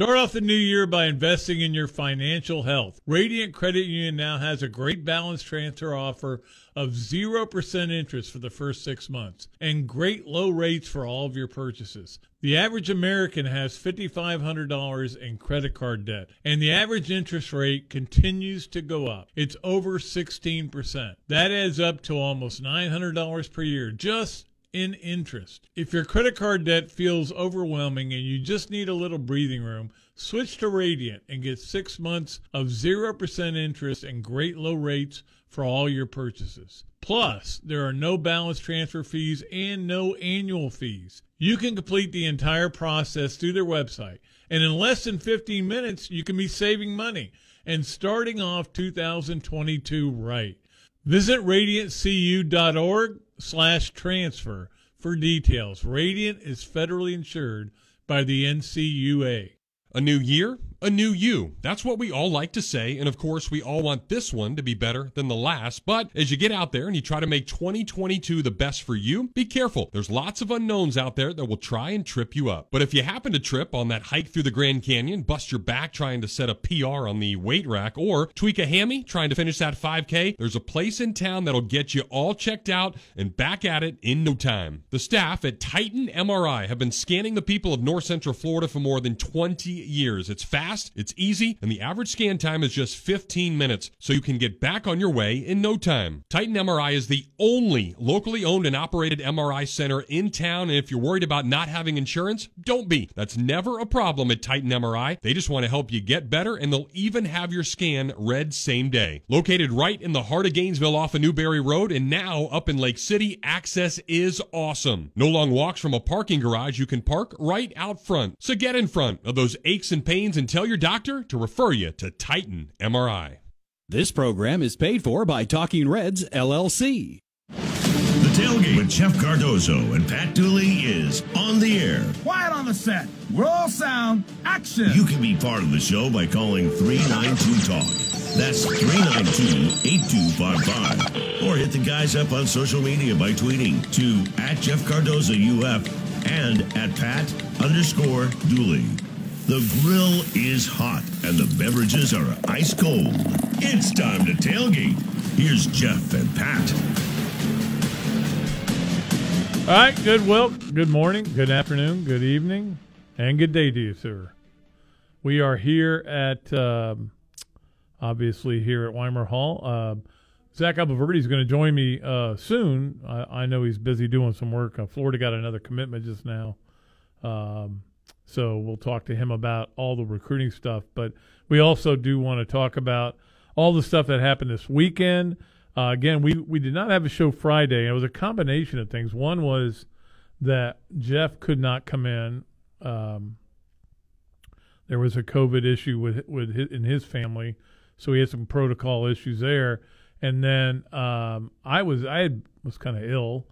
Start off the new year by investing in your financial health. Radiant Credit Union now has a great balance transfer offer of 0% interest for the first six months and great low rates for all of your purchases. The average American has $5,500 in credit card debt, and the average interest rate continues to go up. It's over 16%. That adds up to almost $900 per year just in interest. If your credit card debt feels overwhelming and you just need a little breathing room, switch to Radiant and get six months of 0% interest and great low rates for all your purchases. Plus, there are no balance transfer fees and no annual fees. You can complete the entire process through their website, and in less than 15 minutes, you can be saving money and starting off 2022 right. Visit radiantcu.org slash transfer for details. Radiant is federally insured by the NCUA. A new year, a new you. That's what we all like to say. And of course, we all want this one to be better than the last. But as you get out there and you try to make 2022 the best for you, be careful. There's lots of unknowns out there that will try and trip you up. But if you happen to trip on that hike through the Grand Canyon, bust your back trying to set a PR on the weight rack, or tweak a hammy trying to finish that 5K, there's a place in town that'll get you all checked out and back at it in no time. The staff at Titan MRI have been scanning the people of North Central Florida for more than 20 years. It's fast, it's easy, and the average scan time is just 15 minutes, so you can get back on your way in no time. Titan MRI is the only locally owned and operated MRI center in town, and if you're worried about not having insurance, don't be. That's never a problem at Titan MRI. They just want to help you get better, and they'll even have your scan read same day. Located right in the heart of Gainesville off of Newberry Road, and now up in Lake City, access is awesome. No long walks from a parking garage, you can park right out front. So get in front of those aches and pains and tell your doctor to refer you to Titan MRI. This program is paid for by Talking Reds LLC. The tailgate with Jeff Cardozo and Pat Dooley is on the air. Quiet on the set. We're all sound. Action. You can be part of the show by calling 392 Talk. That's 392 8255. Or hit the guys up on social media by tweeting to at Jeff Cardozo UF and at Pat underscore Dooley. The grill is hot and the beverages are ice cold. It's time to tailgate. Here's Jeff and Pat. All right, good well, good morning, good afternoon, good evening, and good day to you, sir. We are here at um, obviously here at Weimer Hall. Uh, Zach Abolverdi is going to join me uh, soon. I, I, know he's busy doing some work. Uh, Florida got another commitment just now, um, so we'll talk to him about all the recruiting stuff. But we also do want to talk about all the stuff that happened this weekend. Uh, again, we, we did not have a show Friday. It was a combination of things. One was that Jeff could not come in. Um, there was a COVID issue with with his, in his family, so he had some protocol issues there. And then um, I was I had, was kind of ill,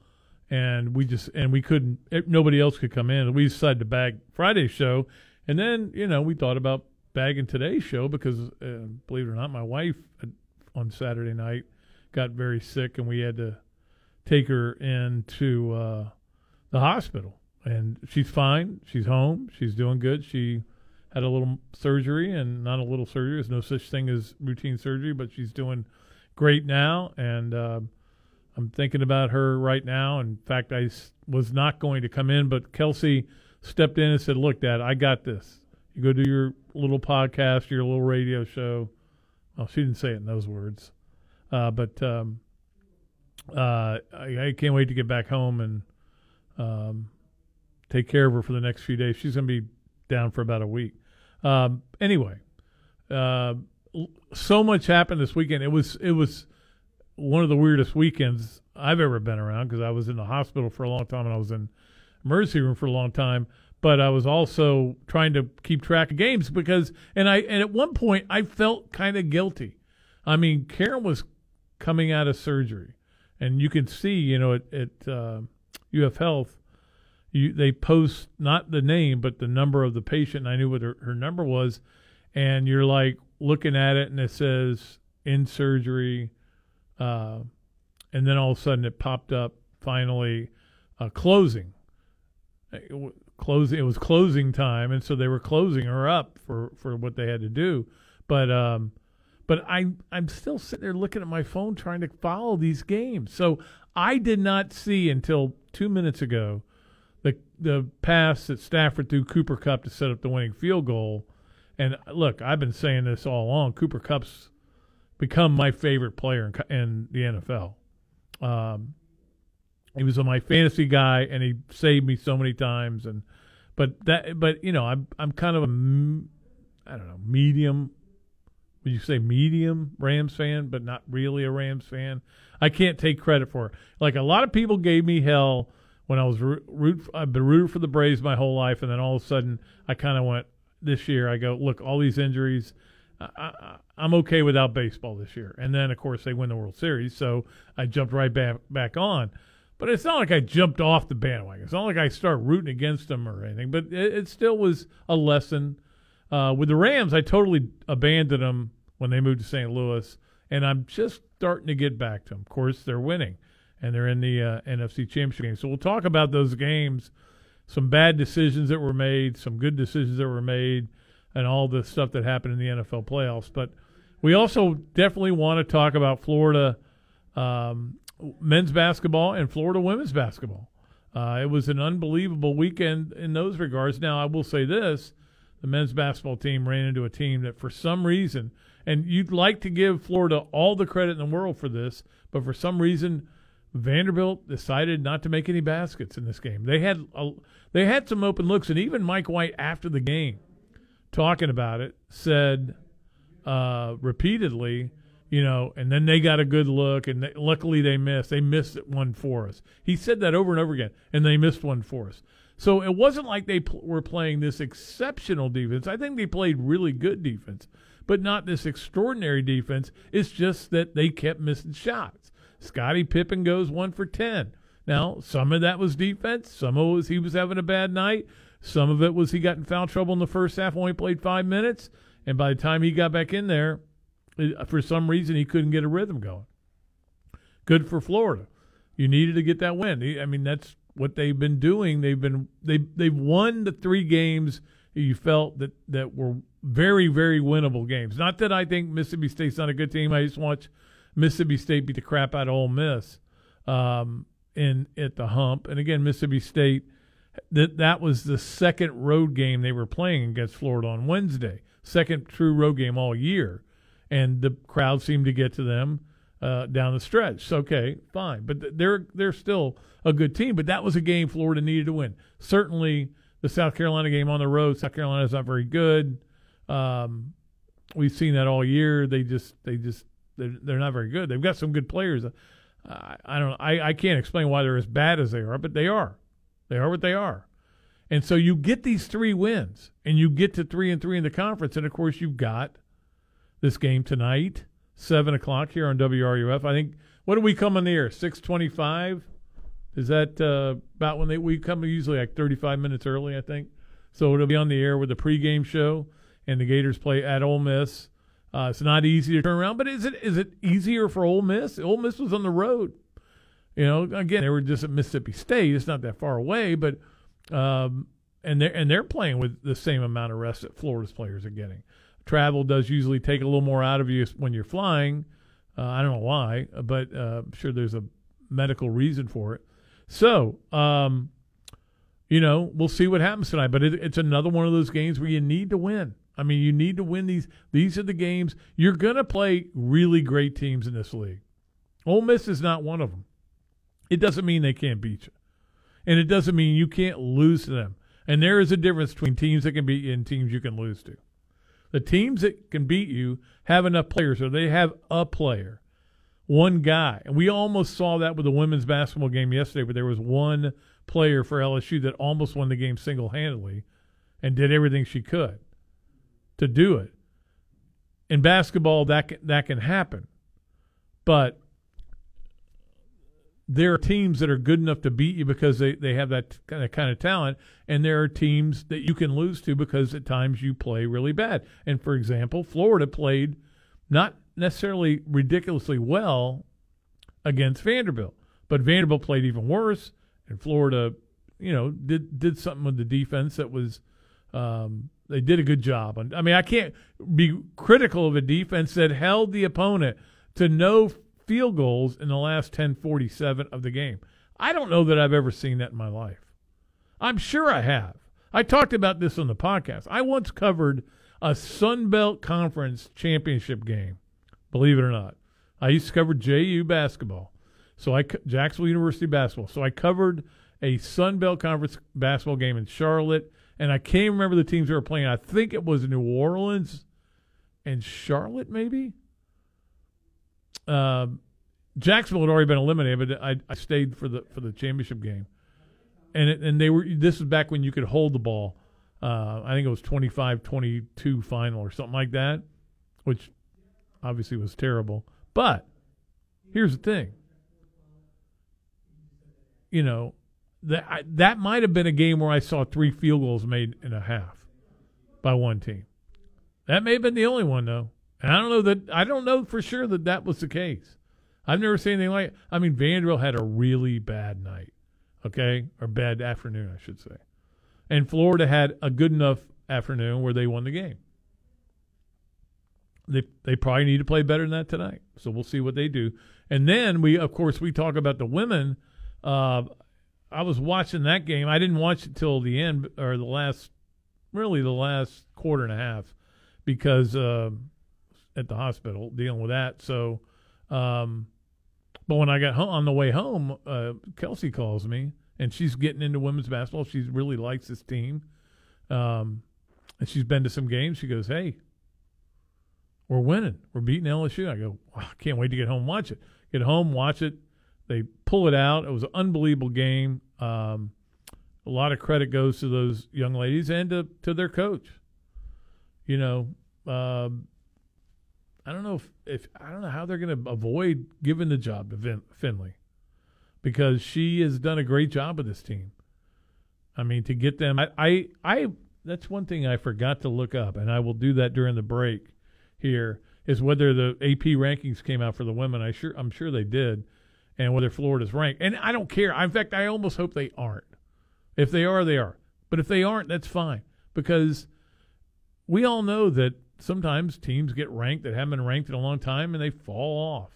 and we just and we couldn't. Nobody else could come in. We decided to bag Friday's show, and then you know we thought about bagging today's show because uh, believe it or not, my wife on Saturday night got very sick, and we had to take her into uh, the hospital. And she's fine. She's home. She's doing good. She had a little surgery, and not a little surgery. There's no such thing as routine surgery, but she's doing great now. And uh, I'm thinking about her right now. In fact, I was not going to come in, but Kelsey stepped in and said, "Look, Dad, I got this. You go do your little podcast, your little radio show." Well, she didn't say it in those words, uh, but um, uh, I, I, can't wait to get back home and um, take care of her for the next few days. She's going to be down for about a week. Um, anyway, uh, so much happened this weekend. It was it was one of the weirdest weekends I've ever been around because I was in the hospital for a long time and I was in emergency room for a long time. But I was also trying to keep track of games because, and I and at one point I felt kind of guilty I mean, Karen was coming out of surgery, and you can see, you know, at, at uh, UF Health, you, they post not the name but the number of the patient. And I knew what her, her number was, and you're like looking at it, and it says in surgery, uh, and then all of a sudden it popped up finally uh, closing. closing. It was closing time, and so they were closing her up for for what they had to do. But um, but I I'm still sitting there looking at my phone trying to follow these games. So I did not see until two minutes ago the the pass that Stafford threw Cooper Kupp to set up the winning field goal. And look, I've been saying this all along. Cooper Kupp's become my favorite player in, in the NFL. Um, he was my fantasy guy, and he saved me so many times. And but that, but you know, I'm I'm kind of a I don't know medium. Would you say medium Rams fan, but not really a Rams fan? I can't take credit for it. Like a lot of people gave me hell when I was root. I've been rooting for the Braves my whole life, and then all of a sudden I kind of went this year. I go look all these injuries. I, am okay without baseball this year. And then, of course, they win the World Series, so I jumped right back back on. But it's not like I jumped off the bandwagon. It's not like I start rooting against them or anything. But it, it still was a lesson. Uh, with the Rams, I totally abandoned them when they moved to St. Louis, and I'm just starting to get back to them. Of course, they're winning, and they're in the uh, NFC Championship game. So we'll talk about those games, some bad decisions that were made, some good decisions that were made, and all the stuff that happened in the NFL playoffs. But we also definitely want to talk about Florida um, men's basketball and Florida women's basketball. Uh, it was an unbelievable weekend in those regards. Now, I will say this the men's basketball team ran into a team that, for some reason, and you'd like to give Florida all the credit in the world for this, but for some reason, Vanderbilt decided not to make any baskets in this game. They had a, they had some open looks, and even Mike White after the game, talking about it, said uh, repeatedly you know, and then they got a good look, and they, luckily they missed. They missed one for us. He said that over and over again, and they missed one for us. So it wasn't like they pl- were playing this exceptional defense. I think they played really good defense, but not this extraordinary defense. It's just that they kept missing shots. Scotty Pippen goes one for 10. Now, some of that was defense. Some of it was he was having a bad night. Some of it was he got in foul trouble in the first half, only played five minutes. And by the time he got back in there, for some reason, he couldn't get a rhythm going. Good for Florida. You needed to get that win. I mean, that's what they've been doing. They've been they they've won the three games you felt that that were very very winnable games. Not that I think Mississippi State's not a good team. I just watch Mississippi State beat the crap out of Ole Miss um, in at the hump. And again, Mississippi State that that was the second road game they were playing against Florida on Wednesday. Second true road game all year and the crowd seemed to get to them uh, down the stretch. Okay, fine, but they're they're still a good team. But that was a game Florida needed to win. Certainly, the South Carolina game on the road. South Carolina is not very good. Um, we've seen that all year. They just they just they're, they're not very good. They've got some good players. Uh, I don't. I, I can't explain why they're as bad as they are, but they are. They are what they are. And so you get these three wins, and you get to three and three in the conference, and of course you've got this game tonight, seven o'clock here on WRUF. I think what do we come on the air? Six twenty-five. Is that uh, about when they we come usually like thirty-five minutes early? I think. So it'll be on the air with the pregame show, and the Gators play at Ole Miss. Uh, it's not easy to turn around, but is it is it easier for Ole Miss? Ole Miss was on the road. You know, again, they were just at Mississippi State. It's not that far away, but um, and they're and they're playing with the same amount of rest that Florida's players are getting travel does usually take a little more out of you when you're flying. Uh, I don't know why, but uh, I'm sure there's a medical reason for it. So, um, you know, we'll see what happens tonight. But it, it's another one of those games where you need to win. I mean, you need to win these. These are the games you're going to play really great teams in this league. Ole Miss is not one of them. It doesn't mean they can't beat you, and it doesn't mean you can't lose to them. And there is a difference between teams that can beat you and teams you can lose to. The teams that can beat you have enough players, or they have a player, one guy. And we almost saw that with the women's basketball game yesterday, where there was one player for LSU that almost won the game single handedly and did everything she could to do it. In basketball, that can, that can happen. But there are teams that are good enough to beat you because they, they have that kind of, kind of talent, and there are teams that you can lose to because at times you play really bad. And for example, Florida played not necessarily ridiculously well against Vanderbilt, but Vanderbilt played even worse, and Florida you know, did did something with the defense that was. Um, they did a good job. I mean, I can't be critical of a defense that held the opponent to no field goals in the last 10:47 of the game. I don't know that I've ever seen that in my life. I'm sure I have. I talked about this on the podcast. I once covered a Sun Belt Conference championship game. Believe it or not, I used to cover JU basketball. So I Jacksonville University basketball. So I covered a Sun Belt Conference basketball game in Charlotte, and I can't remember the teams they were playing. I think it was New Orleans and Charlotte, maybe. Um, Jacksonville had already been eliminated, but I, I stayed for the for the championship game, and it, and they were. This is back when you could hold the ball. Uh, I think it was 25-22 final or something like that, which obviously was terrible. But here's the thing. You know, that that might have been a game where I saw three field goals made in a half by one team. That may have been the only one though. And I don't know that I don't know for sure that that was the case. I've never seen anything like. I mean, Vanderbilt had a really bad night, okay, or bad afternoon, I should say, and Florida had a good enough afternoon where they won the game. They they probably need to play better than that tonight, so we'll see what they do. And then we, of course, we talk about the women. Uh, I was watching that game. I didn't watch it till the end or the last, really the last quarter and a half, because uh, at the hospital dealing with that. So, um, but when I got home on the way home, uh, Kelsey calls me and she's getting into women's basketball. She really likes this team, um, and she's been to some games. She goes, "Hey, we're winning. We're beating LSU." I go, I "Can't wait to get home, and watch it. Get home, watch it." They pull it out. It was an unbelievable game. Um, a lot of credit goes to those young ladies and to, to their coach. You know, um, I don't know if, if I don't know how they're going to avoid giving the job to Vin, Finley because she has done a great job with this team. I mean, to get them, I, I, I, that's one thing I forgot to look up, and I will do that during the break. Here is whether the AP rankings came out for the women. I sure, I'm sure they did, and whether Florida's ranked. And I don't care. In fact, I almost hope they aren't. If they are, they are. But if they aren't, that's fine because we all know that sometimes teams get ranked that haven't been ranked in a long time and they fall off.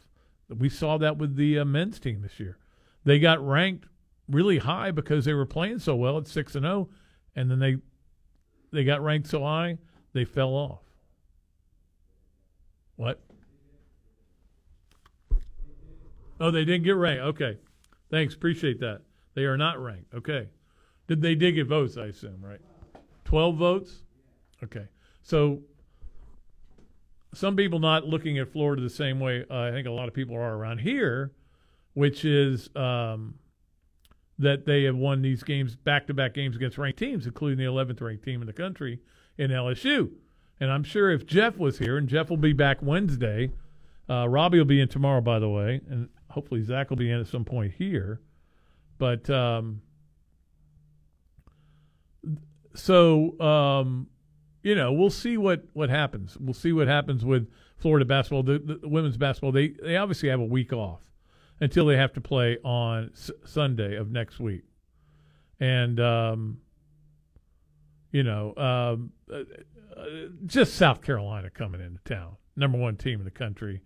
We saw that with the uh, men's team this year. They got ranked really high because they were playing so well at 6 and 0 and then they they got ranked so high they fell off. What? Oh, they didn't get ranked. Okay. Thanks. Appreciate that. They are not ranked. Okay. Did they did get votes, I assume, right? 12 votes? Okay. So some people not looking at Florida the same way uh, I think a lot of people are around here, which is um, that they have won these games back to back games against ranked teams, including the 11th ranked team in the country in LSU. And I'm sure if Jeff was here, and Jeff will be back Wednesday, uh, Robbie will be in tomorrow, by the way, and hopefully Zach will be in at some point here. But um, so um, you know, we'll see what, what happens. We'll see what happens with Florida basketball. The, the, women's basketball, they, they obviously have a week off until they have to play on S- Sunday of next week. And, um, you know, um, uh, uh, just South Carolina coming into town, number one team in the country,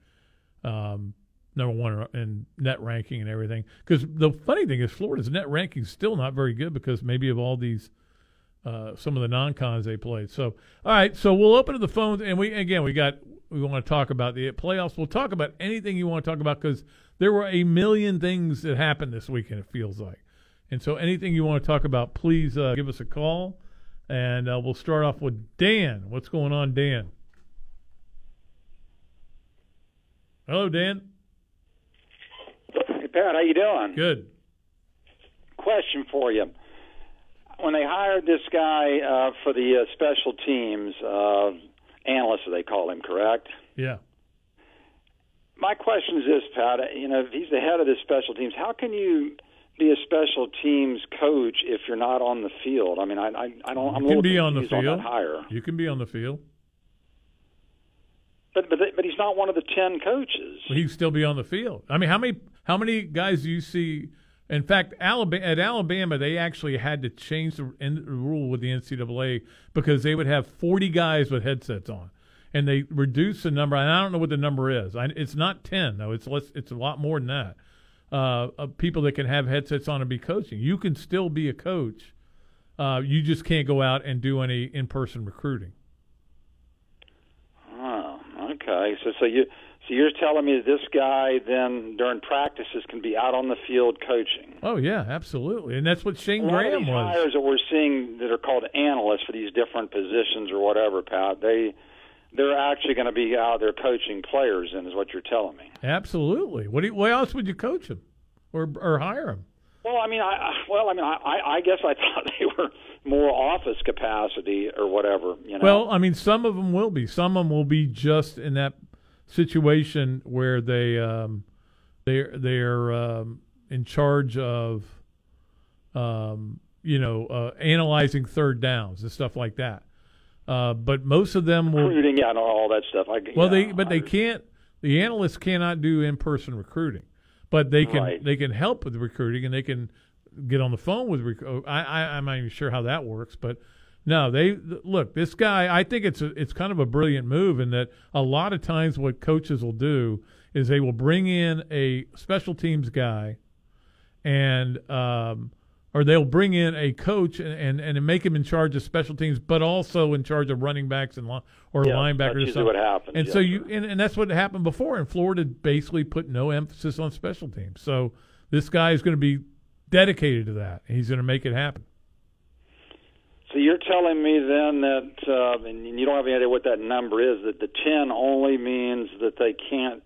um, number one in net ranking and everything. Because the funny thing is, Florida's net ranking is still not very good because maybe of all these – uh, some of the non-cons they played. So, all right, so we'll open to the phones, and we again we got we want to talk about the playoffs. We'll talk about anything you want to talk about because there were a million things that happened this weekend. It feels like, and so anything you want to talk about, please uh, give us a call, and uh, we'll start off with Dan. What's going on, Dan? Hello, Dan. Hey Pat, how you doing? Good. Question for you when they hired this guy uh, for the uh, special teams uh, analyst, they call him, correct? Yeah. My question is this, Pat. You know, if he's the head of the special teams, how can you be a special teams coach if you're not on the field? I mean, I, I, I don't. I'm you can be on the field. On hire. You can be on the field. But but but he's not one of the ten coaches. Well, he can still be on the field. I mean, how many how many guys do you see In fact, Alabama at Alabama they actually had to change the, rule with the NCAA because they would have 40 guys with headsets on, and they reduced the number. And I don't know what the number is. I, it's not 10 though. It's less. It's a lot more than that. Uh, of people that can have headsets on and be coaching. You can still be a coach. Uh, you just can't go out and do any in-person recruiting. Oh, okay. So, so you, so you're telling me that this guy then during practices can be out on the field coaching? Oh yeah, absolutely, and that's what Shane A lot of Graham was. hires that we're seeing that are called analysts for these different positions or whatever, Pat, they they're actually going to be out there coaching players, and is what you're telling me. Absolutely. What do you, why else would you coach him or or hire him? Well, I mean, I well, I mean, I I guess I thought they were more office capacity or whatever. You know. Well, I mean, some of them will be. Some of them will be just in that situation where they um, they they're um, in charge of um, you know uh, analyzing third downs and stuff like that. Uh, but most of them will. recruiting, yeah, and all that stuff. I, Well, yeah, they but they can't. The analysts cannot do in person recruiting, but they can Right. they can help with recruiting and they can get on the phone with. Rec- oh, I, I I'm not even sure how that works, but no, they look this guy. I think it's a, it's kind of a brilliant move in that a lot of times what coaches will do is they will bring in a special teams guy, and um, or they'll bring in a coach and, and, and make him in charge of special teams, but also in charge of running backs and li- or Yeah, linebackers. that's or what happens, And yes, so you and, and that's what happened before. And Florida basically put no emphasis on special teams. So this guy is going to be dedicated to that. He's going to make it happen. So you're telling me then that, uh, and you don't have any idea what that number is, that the 10 only means that they can't,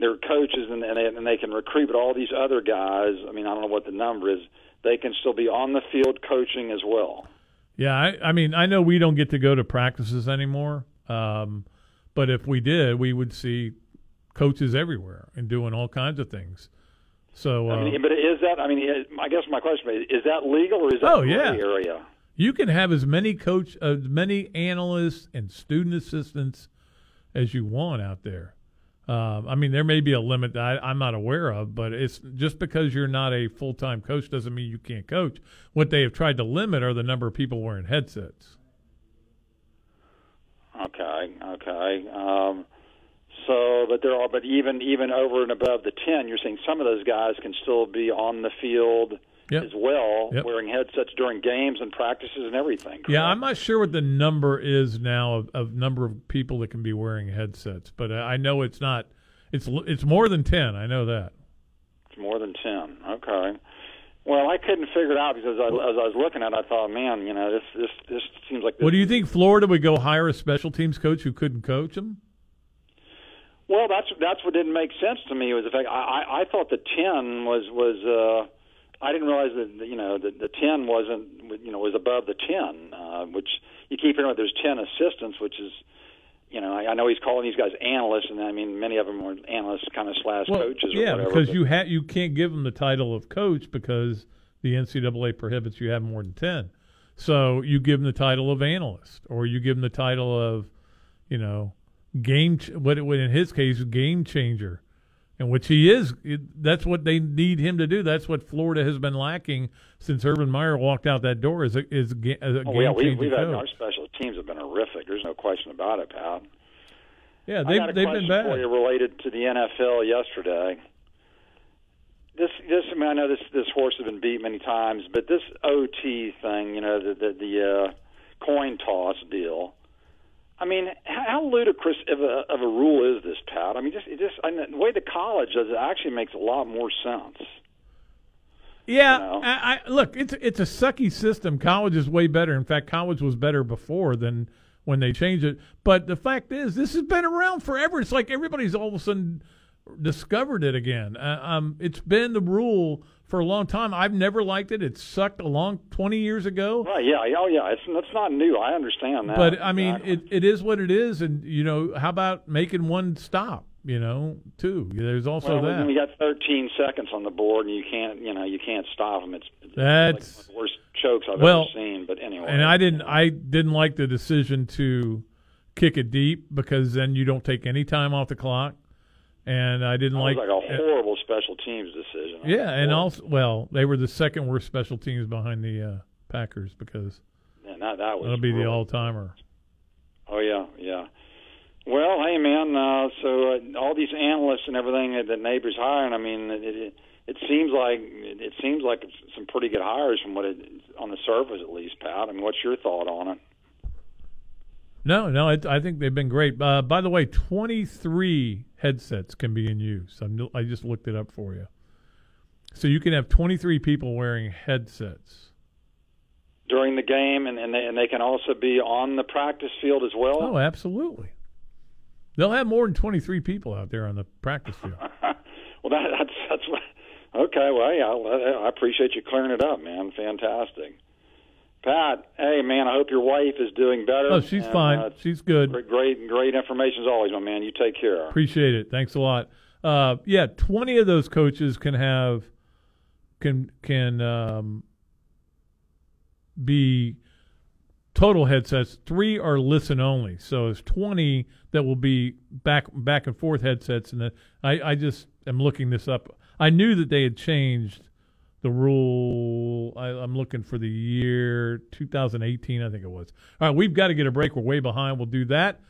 they're coaches and, and, they, and they can recruit, but all these other guys, I mean, I don't know what the number is, they can still be on the field coaching as well. Yeah, I, I mean, I know we don't get to go to practices anymore, um, but if we did, we would see coaches everywhere and doing all kinds of things. So uh, I mean, but is that, I mean, I guess my question is, is that legal or is that Oh, gray yeah. area? You can have as many coach, as many analysts and student assistants as you want out there. Um, I mean, there may be a limit that I, I'm not aware of, but it's just because you're not a full time coach doesn't mean you can't coach. What they have tried to limit are the number of people wearing headsets. Okay, okay. Um, so, but there are, but even even over and above the ten, you're saying some of those guys can still be on the field Yep. as well, Yep. wearing headsets during games and practices and everything. Yeah. I'm not sure what the number is now of, of number of people that can be wearing headsets, but I know it's not. It's l- it's more than ten. I know that. It's more than ten. Okay. Well, I couldn't figure it out because I, as I was looking at, it, I thought, man, you know, this this this seems like. This, What do you think? Florida would go hire a special teams coach who couldn't coach them? Well, that's that's what didn't make sense to me was the fact I I, I thought the ten was was. uh I didn't realize that you know the the ten wasn't you know was above the ten, uh, which you keep hearing. There's ten assistants, which is you know I, I know he's calling these guys analysts, and I mean many of them are analysts kind of slash coaches or yeah, whatever. because but- you ha- you can't give them the title of coach because the NCAA prohibits you have more than ten. So you give them the title of analyst, or you give them the title of, you know, game. Ch- what what in his case, game changer, and which he is. It, that's what they need him to do. That's what Florida has been lacking since Urban Meyer walked out that door. Is a, is a, as a Oh, game yeah, we, we've had our special teams have been horrific. There's no question about it, Pat. yeah, they've got a they've question been for bad. you related to the NFL yesterday. This, this, I mean, I know this this horse has been beat many times, but this OT thing, you know, the the, the uh, coin toss deal. I mean, how, ludicrous of a of a rule is this, Pat? I mean, just it just I know, the way the college does it actually makes a lot more sense. Yeah, you know? I, I, look, it's it's a sucky system. College is way better. In fact, college was better before than when they changed it. But the fact is, this has been around forever. It's like everybody's all of a sudden discovered it again. Uh, um, it's been the rule for a long time. I've never liked it. It sucked a long twenty years ago. Right? Yeah. Oh, yeah. It's that's not new. I understand that. But I mean, Exactly. it, it is what it is, and you know, how about making one stop? You know, too. There's also well, that. you got 13 seconds on the board and you can't, you know, you can't stop them. It's, That's- like one of the worst chokes I've Well, ever seen. But anyway, And I didn't I didn't like the decision to kick it deep because then you don't take any time off the clock. And I didn't That like. was like a horrible special teams decision. yeah, and also, well, they were the second worst special teams behind the uh, Packers because Yeah, that, that was that'll be the all timer. Oh yeah, yeah. Well, hey man, uh, so uh, all these analysts and everything that, the neighbors hiring, I mean, it, it it seems like it, seems like it's some pretty good hires from what it on the surface at least, Pat. I mean, what's your thought on it? No, no, it, I think they've been great. Uh, by the way, 23 headsets can be in use. I'm, I just looked it up for you. So you can have 23 people wearing headsets. during the game, and, and they and they can also be on the practice field as well. Oh, absolutely. They'll have more than 23 people out there on the practice field. well, that, that's that's what. Okay, well, yeah, I I appreciate you clearing it up, man. Fantastic, Pat. Hey, man, I hope your wife is doing better. Oh, she's and, fine. uh, She's good. great, great, great information as always, my man. You take care. Appreciate it. Thanks a lot. Uh, yeah, 20 of those coaches can have can can um, be total headsets. Three are listen only. So it's 20 that will be back back and forth headsets. And the, I I just am looking this up. I knew that they had changed the rule. I, I'm looking for the year 2018, I think it was. All right, we've got to get a break. We're way behind. We'll do that.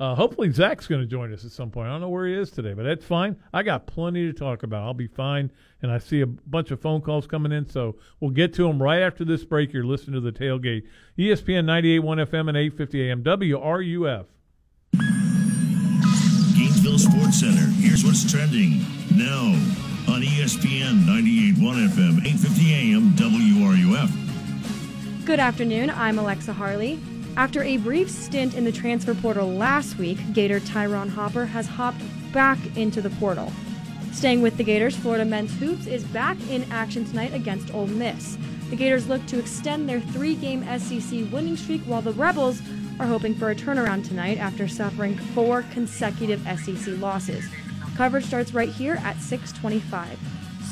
Uh, hopefully, Zach's going to join us at some point. I don't know where he is today, but that's fine. I got plenty to talk about. I'll be fine. And I see a bunch of phone calls coming in, so we'll get to them right after this break. You're listening to the tailgate. ESPN 98.1 FM and 850 AM. WRUF. Gainesville Sports Center. Here's what's trending now on ESPN 98.1 FM, 8:50 AM, WRUF. Good afternoon. I'm Alexa Harley. After a brief stint in the transfer portal last week, Gator Ty'Ron Hopper has hopped back into the portal. Staying with the Gators, Florida men's hoops is back in action tonight against Ole Miss. The Gators look to extend their three-game SEC winning streak, while the Rebels are hoping for a turnaround tonight after suffering four consecutive SEC losses. Coverage starts right here at 625.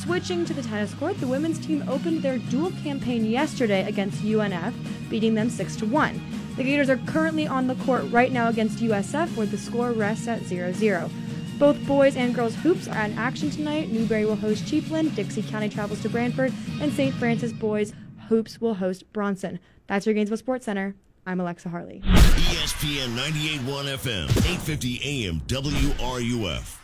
Switching to the tennis court, the women's team opened their dual campaign yesterday against UNF, beating them 6 to 1. The Gators are currently on the court right now against USF, where the score rests at 0 0. Both boys and girls hoops are in action tonight. Newberry will host Chiefland, Dixie County travels to Branford, and St. Francis boys hoops will host Bronson. That's your Gainesville Sports Center. I'm Alexa Harley. ESPN 98.1 FM, 8:50 AM, WRUF.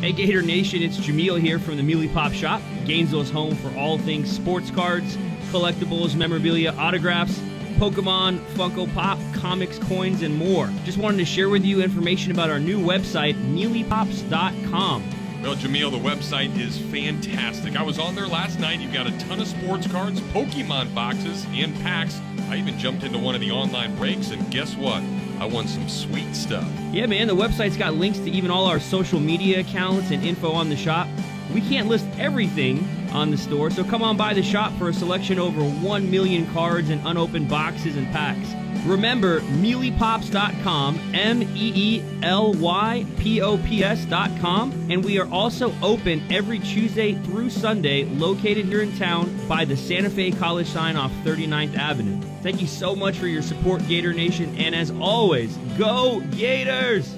Hey Gator Nation, it's Jameel here from the Meely Pop Shop, Gainesville's home for all things sports cards, collectibles, memorabilia, autographs, Pokemon, Funko Pop, comics, coins, and more. Just wanted to share with you information about our new website, MeelyPops.com. Well, Jameel, the website is fantastic. I was on there last night. You've got a ton of sports cards, Pokemon boxes, and packs. I even jumped into one of the online breaks, and guess what? I want some sweet stuff. Yeah, man, the website's got links to even all our social media accounts and info on the shop. We can't list everything on the store, so come on by the shop for a selection over 1 million cards and unopened boxes and packs. Remember, meelypops.com, M E E L Y P O P S.com, and we are also open every Tuesday through Sunday, located here in town by the Santa Fe College sign off 39th Avenue. Thank you so much for your support, Gator Nation, and as always, go Gators!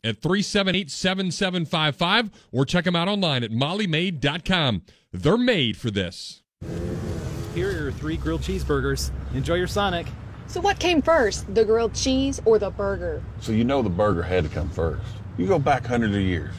at 378 7755 or check them out online at mollymaid.com. They're made for this. Here are your three grilled cheeseburgers. Enjoy your Sonic. So what came first, the grilled cheese or the burger? So you know the burger had to come first. You go back hundreds of years.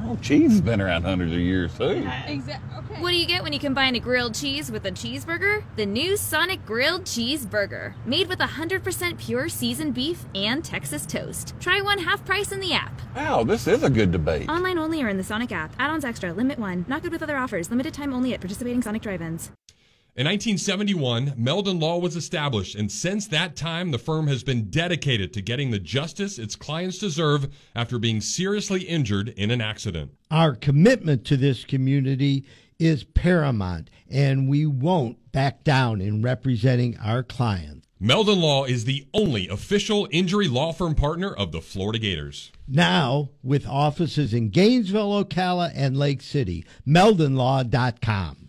I cheese has been around hundreds of years too. Exactly. What do you get when you combine a grilled cheese with a cheeseburger? The new Sonic Grilled Cheeseburger, made with 100% pure seasoned beef and Texas toast. Try one half price in the app. Wow, this is a good debate. Online only or in the Sonic app. Add-ons extra. Limit one. Not good with other offers. Limited time only at participating Sonic drive-ins. In 1971, Meldon Law was established, and since that time, the firm has been dedicated to getting the justice its clients deserve after being seriously injured in an accident. Our commitment to this community is paramount, and we won't back down in representing our clients. Meldon Law is the only official injury law firm partner of the Florida Gators. Now, with offices in Gainesville, Ocala, and Lake City, meldonlaw.com.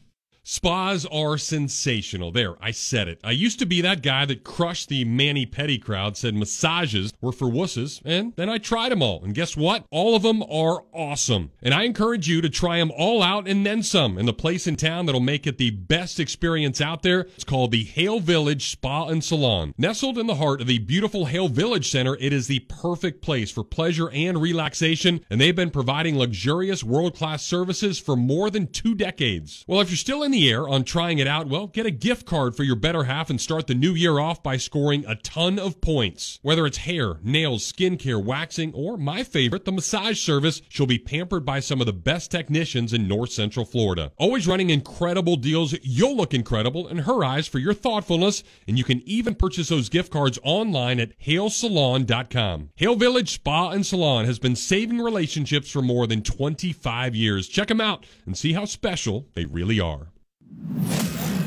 Spas are sensational. There, I said it. I used to be that guy that crushed the mani-pedi crowd, said massages were for wusses, and then I tried them all. And guess what? All of them are awesome. And I encourage you to try them all out and then some in the place in town that'll make it the best experience out there. It's called the Haile Village Spa and Salon. Nestled in the heart of the beautiful Haile Village Center, it is the perfect place for pleasure and relaxation, and they've been providing luxurious world class services for more than two decades. Well, if you're still in the air on trying it out, well, get a gift card for your better half and start the new year off by scoring a ton of points. Whether it's hair, nails, skincare, waxing, or my favorite, the massage service, she'll be pampered by some of the best technicians in North Central Florida. Always running incredible deals, you'll look incredible in her eyes for your thoughtfulness, and you can even purchase those gift cards online at hailesalon.com. Haile Village Spa and Salon has been saving relationships for more than 25 years. Check them out and see how special they really are.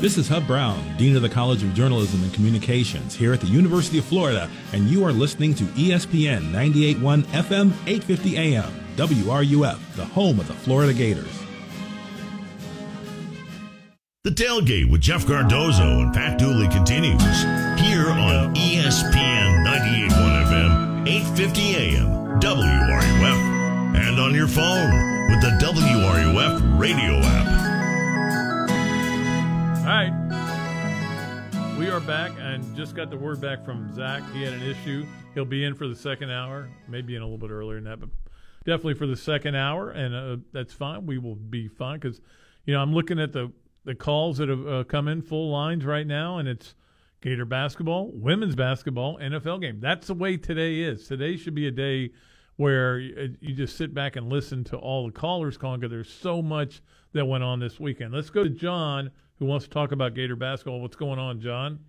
This is Hub Brown, Dean of the College of Journalism and Communications here at the University of Florida, and you are listening to ESPN 98.1 FM 850 AM, WRUF, the home of the Florida Gators. The Tailgate with Jeff Cardozo and Pat Dooley continues here on ESPN 98.1 FM, 850 AM, WRUF, and on your phone with the WRUF radio app. All right. We are back and just got the word back from Zach. He had an issue. He'll be in for the second hour, maybe in a little bit earlier than that, but definitely for the second hour, and uh, that's fine. We will be fine because, you know, I'm looking at the, the calls that have uh, come in full lines right now, and it's Gator basketball, women's basketball, NFL game. That's the way today is. Today should be a day where you, you just sit back and listen to all the callers calling because there's so much that went on this weekend. Let's go to John who wants to talk about Gator basketball. What's going on, John?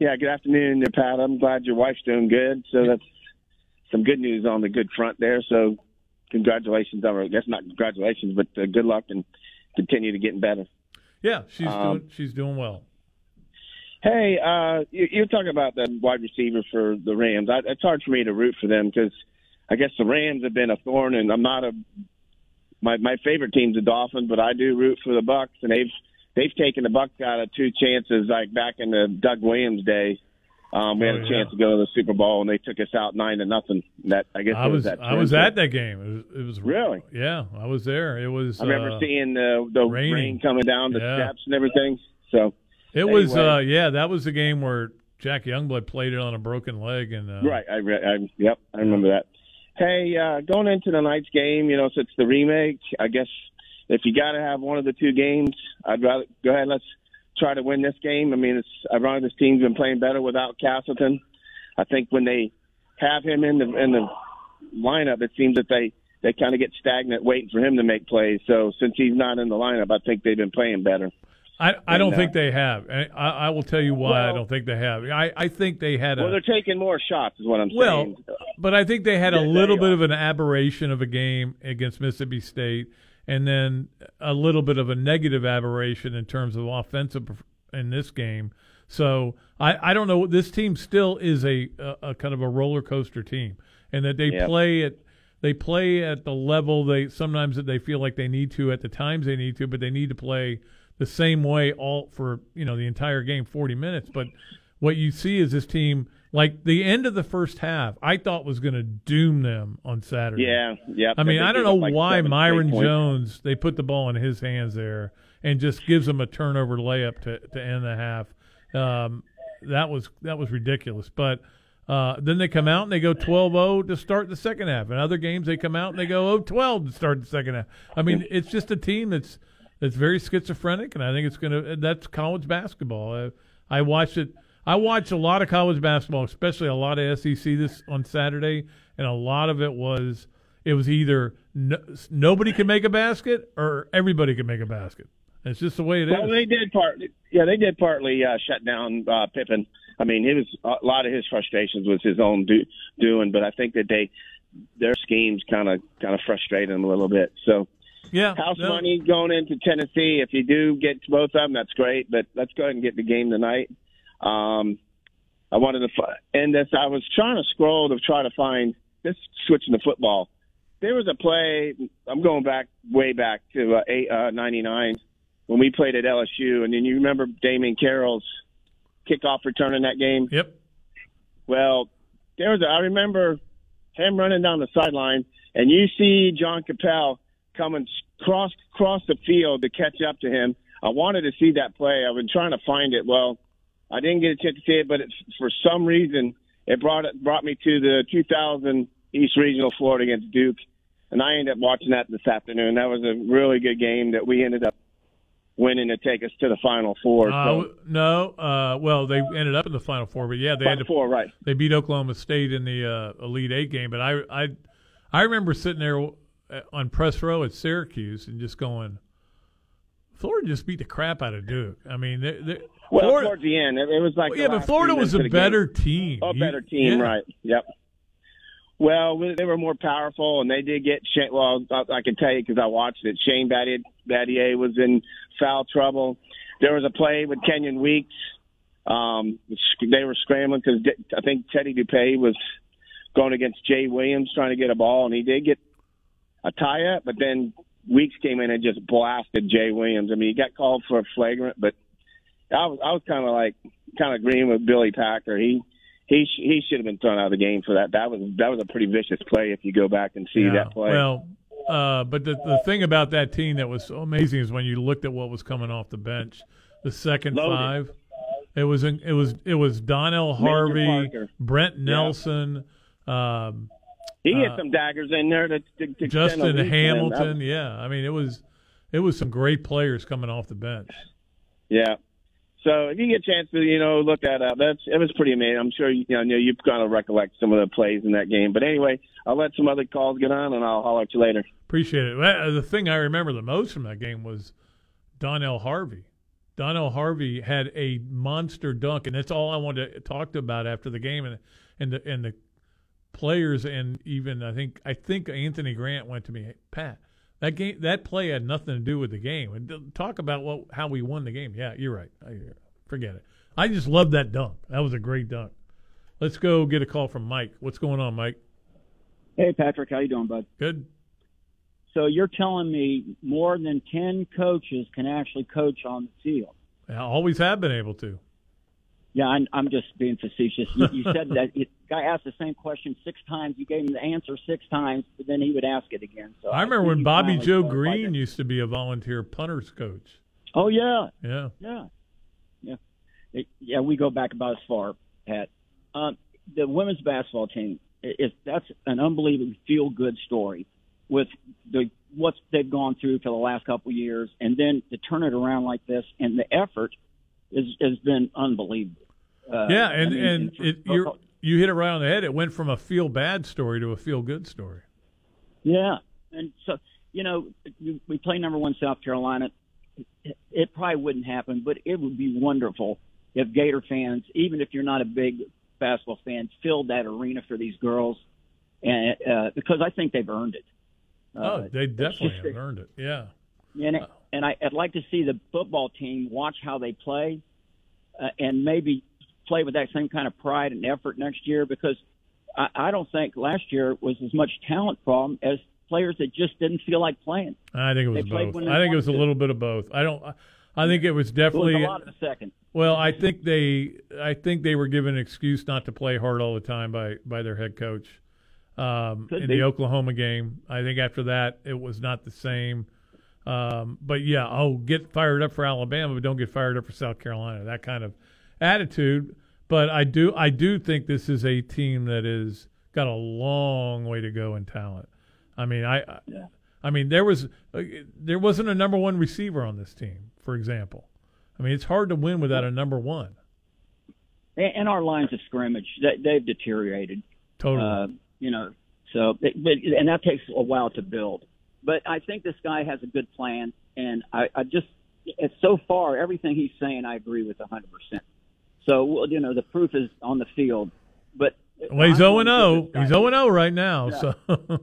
Yeah, good afternoon, Pat. I'm glad your wife's doing good. So that's some good news on the good front there. So congratulations. I guess not congratulations, but uh, good luck and continue to getting better. Yeah, she's um, doing she's doing well. Hey, uh, you, you're talking about the wide receiver for the Rams. I, it's hard for me to root for them because I guess the Rams have been a thorn, and I'm not a my my favorite team's the Dolphins, but I do root for the Bucs, and they've they've taken the Bucs out of two chances, like back in the Doug Williams day. Um, we had oh, a chance yeah. to go to the Super Bowl, and they took us out nine to nothing. That I guess I was, was that I was at that game. It was, it was, really yeah. I was there. It was. I remember uh, seeing the the raining. rain coming down the yeah. steps and everything. So it anyway. was uh, yeah. That was the game where Jack Youngblood played it on a broken leg, and uh, right. I, I yep. I remember that. Hey, uh, going into the night's game, you know, it's the remake. I guess if you got to have one of the two games, I'd rather go ahead. Let's try to win this game. I mean, it's ironic this team's been playing better without Castleton. I think when they have him in the in the lineup, it seems that they they kind of get stagnant waiting for him to make plays. So since he's not in the lineup, I think they've been playing better. I, I don't uh, think they have. I, I will tell you why well, I don't think they have. I, I think they had a. Well, they're taking more shots, is what I'm well, saying. Well, but I think they had a little bit of an aberration of a game against Mississippi State and then a little bit of a negative aberration in terms of offensive in this game. So I, I don't know. This team still is a, a, a kind of a roller coaster team, and that they play at they play at the level they sometimes that they feel like they need to at the times they need to, but they need to play the same way all for you know the entire game, forty minutes. But what you see is this team like the end of the first half, I thought was going to doom them on Saturday. Yeah, yeah. I mean, I don't know like why Myreon Jones they put the ball in his hands there and just gives them a turnover layup to to end the half. Um, that was that was ridiculous. But uh, then they come out and they go 12-0 to start the second half. In other games, they come out and they go 0-12 to start the second half. I mean, it's just a team that's that's very schizophrenic, and I think it's going to. That's college basketball. I, I watched it I watched a lot of college basketball, especially a lot of SEC this on Saturday, and a lot of it was it was either no, nobody can make a basket or everybody can make a basket. It's just the way it is. Well, they did partly. Yeah, they did partly uh, shut down uh, Pippen. I mean, it was a lot of his frustrations was his own do, doing, but I think that they their schemes kind of kind of frustrated him a little bit. So yeah, house no. money going into Tennessee. If you do get both of them, that's great. But let's go ahead and get the game tonight. Um, I wanted to fi- end this. I was trying to scroll to try to find this switching to football. There was a play. I'm going back way back to uh, eight, uh, '99 when we played at LSU, and then you remember Damien Carroll's kickoff return in that game. Yep. Well, there was. A, I remember him running down the sideline, and you see John Capel coming cross cross the field to catch up to him. I wanted to see that play. I've been trying to find it. Well, I didn't get a chance to see it, but it's, for some reason it brought it brought me to the 2000 East Regional Florida against Duke, and I ended up watching that this afternoon. That was a really good game that we ended up winning to take us to the Final Four. Uh, so, no, uh, well, they ended up in the Final Four, but yeah, they Final had to, Four, right? They beat Oklahoma State in the uh, Elite Eight game. But I, I, I remember sitting there uh, on press row at Syracuse and just going, Florida just beat the crap out of Duke. I mean, they, they, well, Florida, towards the end, it, it was like Well, yeah, but Florida was a better game. team. A better team, yeah. right? Yep. Well, they were more powerful, and they did get. Shane, well, I, I can tell you because I watched it. Shane Battier, Battier was in foul trouble. There was a play with Kenyan Weaks. Um, they were scrambling because I think Teddy Dupay was going against Jay Williams trying to get a ball, and he did get a tie up, but then Weeks came in and just blasted Jay Williams. I mean, he got called for a flagrant, but I was I was kind of like kind of agreeing with Billy Packer. He he sh- he should have been thrown out of the game for that. That was that was a pretty vicious play if you go back and see Yeah, that play. Well, uh, but the the thing about that team that was so amazing is when you looked at what was coming off the bench, the second Loaded. five, it was in- it was it was Donnell Harvey. Brett Yeah. Nelson, um, he had uh, some daggers in there to, to, to Justin the lead, man. Hamilton. Yeah, I mean it was it was some great players coming off the bench. Yeah. So if you get a chance to, you know, look that up, that's it was pretty amazing. I'm sure you, know you kind of recollect some of the plays in that game. But anyway, I'll let some other calls get on, and I'll holler at you later. Appreciate it. The thing I remember the most from that game was Donnell Harvey. Donnell Harvey had a monster dunk, and that's all I wanted to talk about after the game. And and the and the players, and even I think I think Anthony Grant went to me, hey, Pat. That game, that play had nothing to do with the game. And talk about what how we won the game. Yeah, you're right. I, forget it. I just love that dunk. That was a great dunk. Let's go get a call from Mike. What's going on, Mike? Hey, Patrick, how you doing, bud? Good. So you're telling me more than ten coaches can actually coach on the field? I always have been able to. Yeah, I'm, I'm just being facetious. You, you said that the guy asked the same question six times. You gave him the answer six times, but then he would ask it again. So I remember when Bobby Joe Green used to be a volunteer punters coach. Oh yeah, Yeah. yeah, yeah, It- yeah. We go back about as far, Pat. Um, the women's basketball team is that's an unbelievable feel good story with the what they've gone through for the last couple of years, and then to turn it around like this, and the effort is has been unbelievable. Uh, yeah, I and mean, and it, you you hit it right on the head. It went from a feel bad story to a feel good story. Yeah, and so you know, we- we play number one South Carolina. It, it probably wouldn't happen, but it would be wonderful if Gator fans, even if you're not a big basketball fan, filled that arena for these girls, and uh, because I think they've earned it. oh, Uh, they definitely just- have earned it. Yeah. and it, and I, I'd like to see the football team watch how they play, uh, and maybe play with that same kind of pride and effort next year because I, I don't think last year was as much talent problem as players that just didn't feel like playing. I think it was both. I think it was a little bit of both. I don't. I think it was It was definitely. a lot in the second. Well, I think they. I think they were given an excuse not to play hard all the time by by their head coach. Um, in be. the Oklahoma game, I think after that it was not the same. Um, but yeah, oh, get fired up for Alabama, but don't get fired up for South Carolina. That kind of attitude. But I do, I do think this is a team that is got a long way to go in talent. I mean, I, I- I mean, there was uh, there wasn't a number one receiver on this team, for example. I mean, it's hard to win without a number one. And, our lines of scrimmage, they, they've deteriorated. Totally. Uh, you know, so but and that takes a while to build. But I think this guy has a good plan, and I, I just it's so far everything he's saying, I agree with 100. percent So well, you know, the proof is on the field. But Well, he's I'm zero and zero. He's guy- zero and zero right now. Yeah. So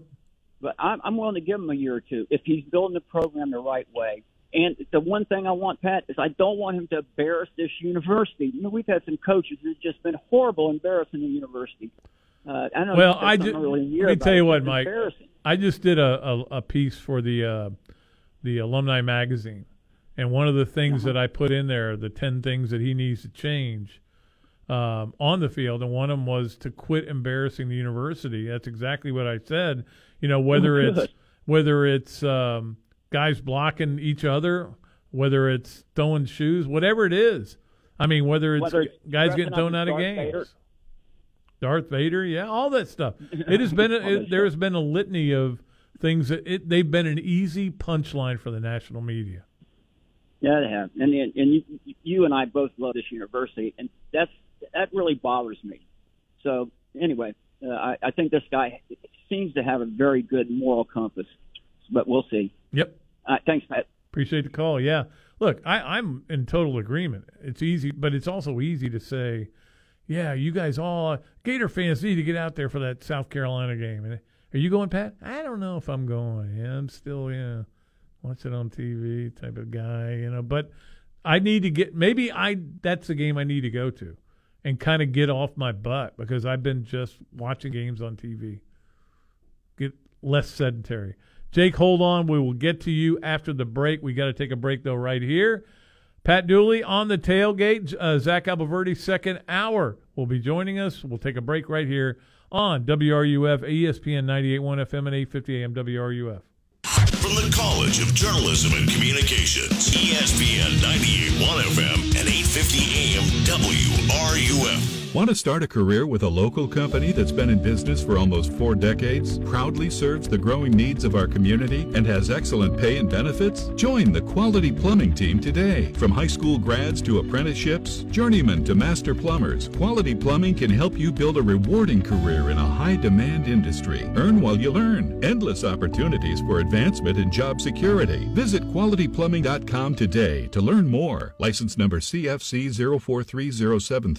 but I'm, I'm willing to give him a year or two if he's building the program the right way. And the one thing I want, Pat, is I don't want him to embarrass this university. You know, we've had some coaches who've just been horrible embarrassing the university. Uh, I know well, I earlier in let me tell you what, It's Mike. I just did a, a, a piece for the uh, the alumni magazine, and one of the things Uh-huh. that I put in there, the ten things that he needs to change um, on the field, and one of them was to quit embarrassing the university. That's exactly what I said. You know, whether Oh, it's whether it's um, guys blocking each other, whether it's throwing shoes, whatever it is. I mean, whether it's, Whether it's guys getting thrown out of games. Darth Vader, yeah, all that stuff. It has been a, it, there has been a litany of things that it, they've been an easy punchline for the national media. Yeah, they have, and and you, you and I both love this university, and that's that really bothers me. So anyway, uh, I, I think this guy seems to have a very good moral compass, but we'll see. Yep. Uh, thanks, Pat. Appreciate the call. Yeah. Look, I, I'm in total agreement. It's easy, but it's also easy to say, yeah, you guys all Gator fans need to get out there for that South Carolina game. And are you going, Pat? I don't know if I'm going. Yeah, I'm still yeah, watch it on TV type of guy, you know. But I need to get maybe I that's the game I need to go to, and kind of get off my butt because I've been just watching games on TV. Get less sedentary. Jake, hold on. We will get to you after the break. We got to take a break though right here. Pat Dooley on the tailgate. Uh, Zach Abolverdi, second hour, will be joining us. We'll take a break right here on WRUF, ESPN 98.1 FM and 850 AM WRUF. From the College of Journalism and Communications, ESPN 98.1 FM and 850 AM WRUF. Want to start a career with a local company that's been in business for almost four decades, proudly serves the growing needs of our community, and has excellent pay and benefits? Join the Quality Plumbing team today. From high school grads to apprenticeships, journeymen to master plumbers, Quality Plumbing can help you build a rewarding career in a high demand industry. Earn while you learn. Endless opportunities for advancement and job security. Visit qualityplumbing.com today to learn more. License number CFC 043073.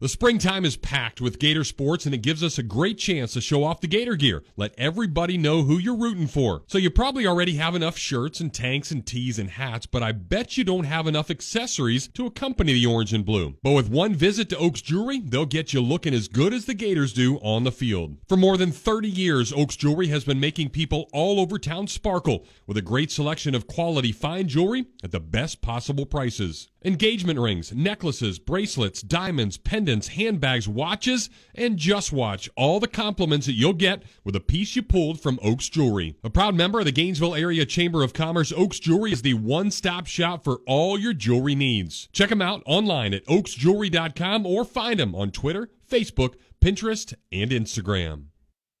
The springtime is packed with Gator sports, and it gives us a great chance to show off the Gator gear. Let everybody know who you're rooting for. So, you probably already have enough shirts and tanks and tees and hats, but I bet you don't have enough accessories to accompany the orange and blue. But with one visit to Oaks Jewelry, they'll get you looking as good as the Gators do on the field. For more than 30 years, Oaks Jewelry has been making people all over town sparkle with a great selection of quality fine jewelry at the best possible prices. Engagement rings, necklaces, bracelets, diamonds, pendants, handbags, watches, and just watch all the compliments that you'll get with a piece you pulled from Oaks Jewelry. A proud member of the Gainesville Area Chamber of Commerce, Oaks Jewelry is the one-stop shop for all your jewelry needs. Check them out online at oaksjewelry.com or find them on Twitter, Facebook, Pinterest, and Instagram.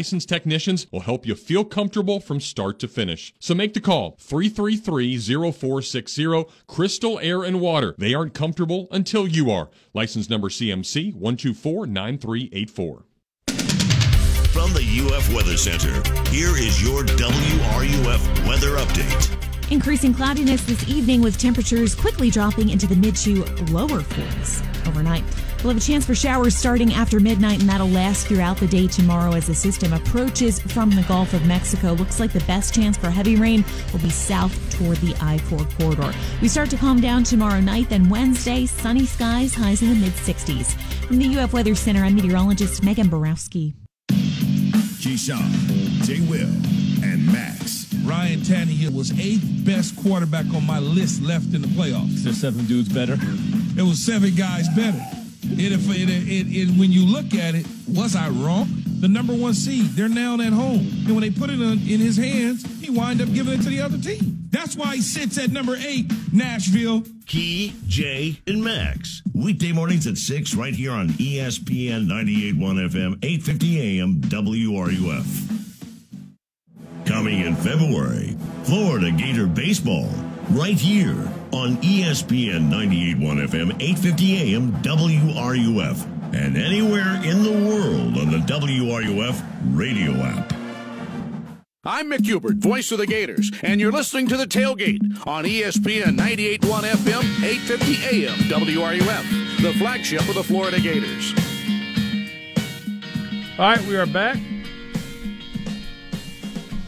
licensed technicians will help you feel comfortable from start to finish. So make the call 333 0460 Crystal Air and Water. They aren't comfortable until you are. License number CMC 1249384. From the UF Weather Center, here is your WRUF weather update. Increasing cloudiness this evening with temperatures quickly dropping into the mid to lower 40s overnight. We'll have a chance for showers starting after midnight, and that'll last throughout the day tomorrow as the system approaches from the Gulf of Mexico. Looks like the best chance for heavy rain will be south toward the I 4 corridor. We start to calm down tomorrow night, then Wednesday, sunny skies, highs in the mid 60s. From the UF Weather Center, I'm meteorologist Megan Borowski. Keyshawn, J. Will, and Max. Ryan Tannehill was eighth best quarterback on my list left in the playoffs. Is there seven dudes better? It was seven guys better. It, it, it, it, when you look at it, was I wrong? The number one seed, they're now at home. And when they put it in, in his hands, he wind up giving it to the other team. That's why he sits at number eight, Nashville. Key, Jay, and Max. Weekday mornings at 6 right here on ESPN 98.1 FM, 850 AM, WRUF. Coming in February, Florida Gator Baseball, right here on ESPN 98.1 FM, 850 AM, WRUF, and anywhere in the world on the WRUF radio app. I'm Mick Hubert, voice of the Gators, and you're listening to The Tailgate on ESPN 98.1 FM, 850 AM, WRUF, the flagship of the Florida Gators. All right, we are back.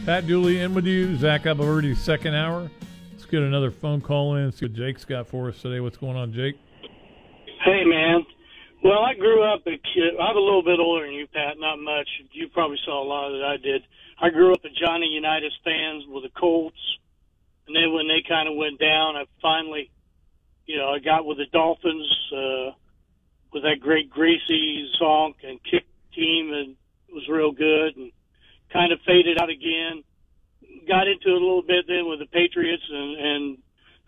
Pat Dooley in with you. Zach Abolverdi, second hour. Let's get another phone call in. See what Jake's got for us today. What's going on, Jake? Hey, man. Well, I grew up a kid. I'm a little bit older than you, Pat. Not much. You probably saw a lot of that I did. I grew up a Johnny Unitas fans with the Colts, and then when they kind of went down, I finally, you know, I got with the Dolphins uh, with that great Gracie Zonk and kick team, and it was real good, and kind of faded out again. Got into it a little bit then with the Patriots and, and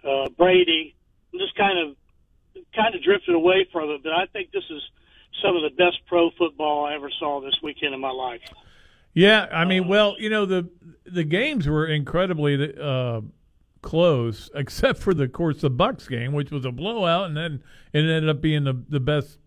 uh, Brady, and just kind of kind of drifted away from it. But I think this is some of the best pro football I ever saw this weekend in my life. Yeah, I mean, well, you know the the games were incredibly uh, close, except for the of course the Bucs game, which was a blowout, and then it ended up being the the best.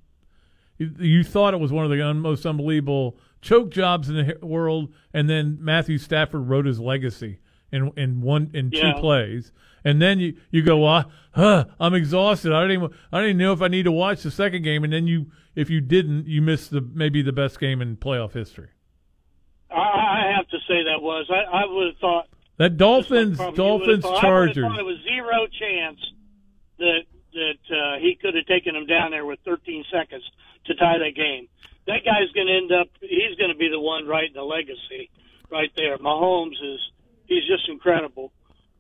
You, you thought it was one of the most unbelievable choke jobs in the world, and then Matthew Stafford wrote his legacy in in one in Yeah. two plays, and then you you go, well, huh, I'm exhausted. I don't even I don't even know if I need to watch the second game, and then you if you didn't, you missed the maybe the best game in playoff history. I, I have to say that was. I, I would have thought That Dolphins Probably you would've Dolphins thought- I Chargers. would've thought it was zero chance that that uh, he could have taken him down there with 13 seconds to tie that game. That guy's going to end up. He's going to be the one writing the legacy right there. Mahomes is. He's just incredible.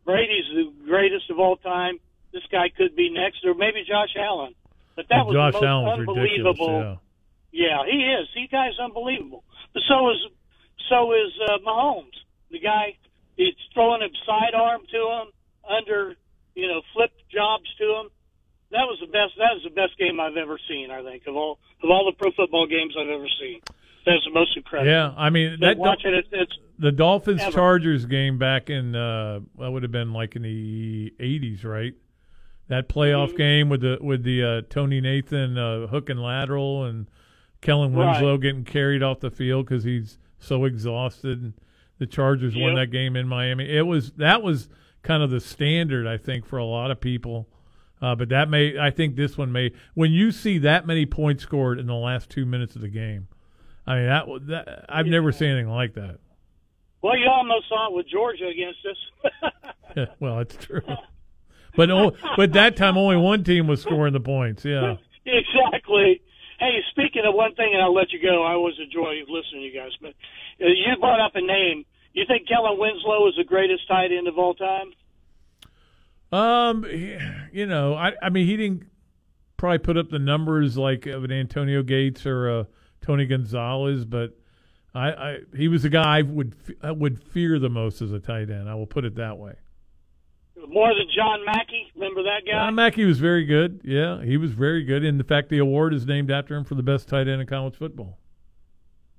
Brady's the greatest of all time. This guy could be next, or maybe Josh Allen. But that was Josh the most Allen was unbelievable. Yeah. Yeah, he is. He guy's unbelievable. But so is so is uh, Mahomes. The guy he's throwing a sidearm to him under you know flip jobs to him. That was the best. That was the best game I've ever seen. I think of all of all the pro football games I've ever seen. That's the most incredible. Yeah, I mean that watching it, it's the Dolphins ever. Chargers game back in uh that would have been like in the eighties, right? That playoff Mm-hmm. game with the with the uh, Tony Nathan uh, hook and lateral and Kellen Right. Winslow getting carried off the field because he's so exhausted. And the Chargers won that game in Miami. It was that was kind of the standard, I think, for a lot of people. Uh, but that may, I think, this one may. When you see that many points scored in the last two minutes of the game, I mean that, that I've never seen anything like that. well, you almost saw it with Georgia against us. well, it's true. But oh, but that time only one team was scoring the points. Yeah. exactly. Hey, speaking of one thing, and I'll let you go. I always enjoy listening to you guys, but uh, you brought up a name. You think Kellen Winslow is the greatest tight end of all time? Um, you know, I I mean, he didn't probably put up the numbers like of an Antonio Gates or a Tony Gonzalez, but I, I he was the guy I would I would fear the most as a tight end. I will put it that way. More than John Mackey. Remember that guy? John Mackey was very good. Yeah, he was very good. In the fact, the award is named after him for the best tight end in college football.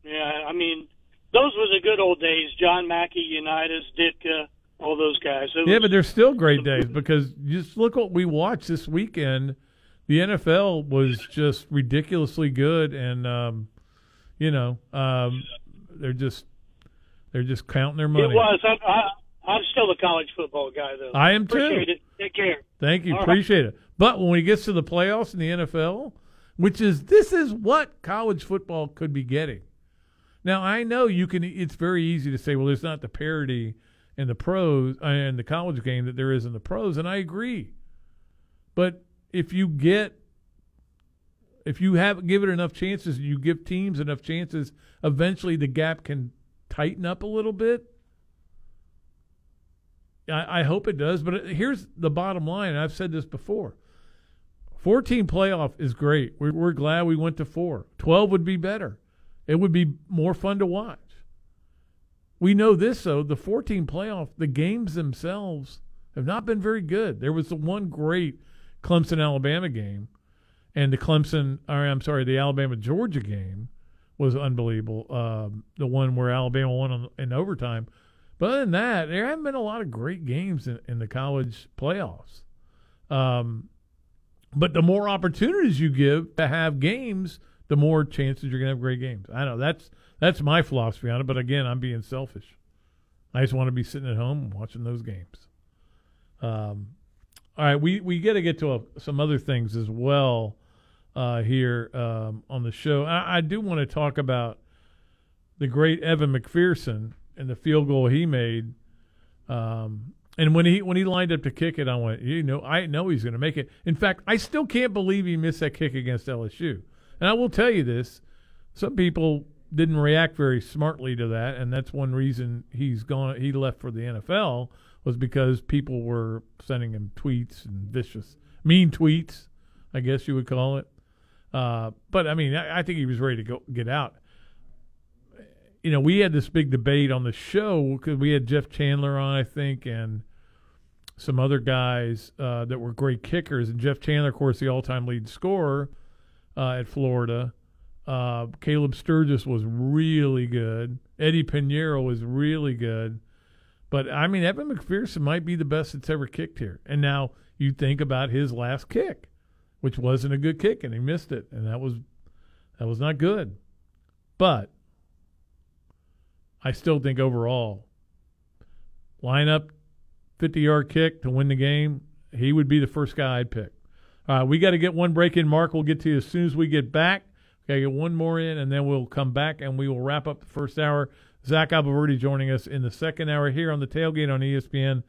Yeah, I mean, those were the good old days. John Mackey, Unitas, Ditka, all those guys. It yeah, was- but they're still great days because just look what we watched this weekend. The NFL was just ridiculously good, and um, you know, um, they're just they're just counting their money. It was. I'm, I, I'm still a college football guy, though. I am too. Appreciate it. Take care. Thank you, All right. appreciate it. But when we get to the playoffs in the NFL, which is this is what college football could be getting. Now I know you can. It's very easy to say, well, there's not the parity in the pros uh, in the college game that there is in the pros, and I agree. But if you get, if you have give it enough chances, you give teams enough chances, eventually the gap can tighten up a little bit. I, I hope it does. But here's the bottom line. I've said this before. 14 playoff is great. We're, we're glad we went to four. 12 would be better. It would be more fun to watch. We know this, though. The 14 playoff, the games themselves have not been very good. There was the one great Clemson Alabama game, and the Clemson, or I'm sorry, the Alabama Georgia game was unbelievable. Um, the one where Alabama won on, in overtime. But other than that, there haven't been a lot of great games in, in the college playoffs. Um, but the more opportunities you give to have games, the more chances you're going to have great games. I know that's that's my philosophy on it. But again, I'm being selfish. I just want to be sitting at home watching those games. Um, all right, we we got to get to a, some other things as well uh, here um, on the show. I, I do want to talk about the great Evan McPherson and the field goal he made. Um, and when he when he lined up to kick it, I went, you know, I know he's going to make it. In fact, I still can't believe he missed that kick against LSU. And I will tell you this: some people didn't react very smartly to that, and that's one reason he's gone. He left for the NFL was because people were sending him tweets and vicious, mean tweets, I guess you would call it. Uh, but I mean, I, I think he was ready to go get out you know, we had this big debate on the show because we had Jeff Chandler on, I think, and some other guys uh, that were great kickers. And Jeff Chandler, of course, the all-time lead scorer uh, at Florida. Uh, Caleb Sturgis was really good. Eddie Pinheiro was really good. But I mean, Evan McPherson might be the best that's ever kicked here. And now you think about his last kick, which wasn't a good kick, and he missed it, and that was that was not good. But I still think overall, line up 50 yard kick to win the game, he would be the first guy I'd pick. All right, we got to get one break in, Mark. We'll get to you as soon as we get back. Got to get one more in, and then we'll come back and we will wrap up the first hour. Zach Abolverdi joining us in the second hour here on the tailgate on ESPN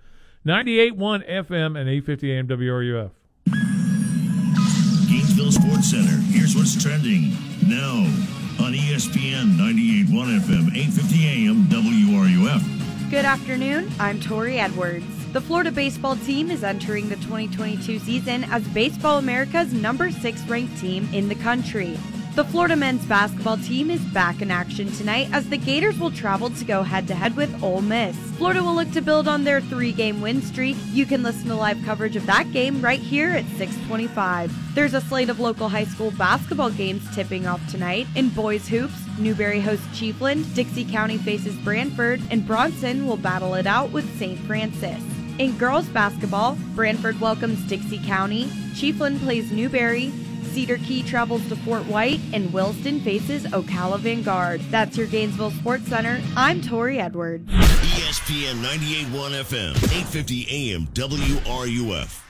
98.1 FM and 850 AM WRUF. Gainesville Sports Center. Here's what's trending now on ESPN 98.1 FM, 850 AM WRUF. Good afternoon. I'm Tori Edwards. The Florida baseball team is entering the 2022 season as Baseball America's number six ranked team in the country. The Florida men's basketball team is back in action tonight as the Gators will travel to go head to head with Ole Miss. Florida will look to build on their three game win streak. You can listen to live coverage of that game right here at 625. There's a slate of local high school basketball games tipping off tonight. In boys hoops, Newberry hosts Chiefland, Dixie County faces Branford, and Bronson will battle it out with St. Francis. In girls basketball, Branford welcomes Dixie County, Chiefland plays Newberry, Cedar Key travels to Fort White, and Williston faces Ocala Vanguard. That's your Gainesville Sports Center. I'm Tori Edwards. ESPN 98.1 FM, 850 AM WRUF.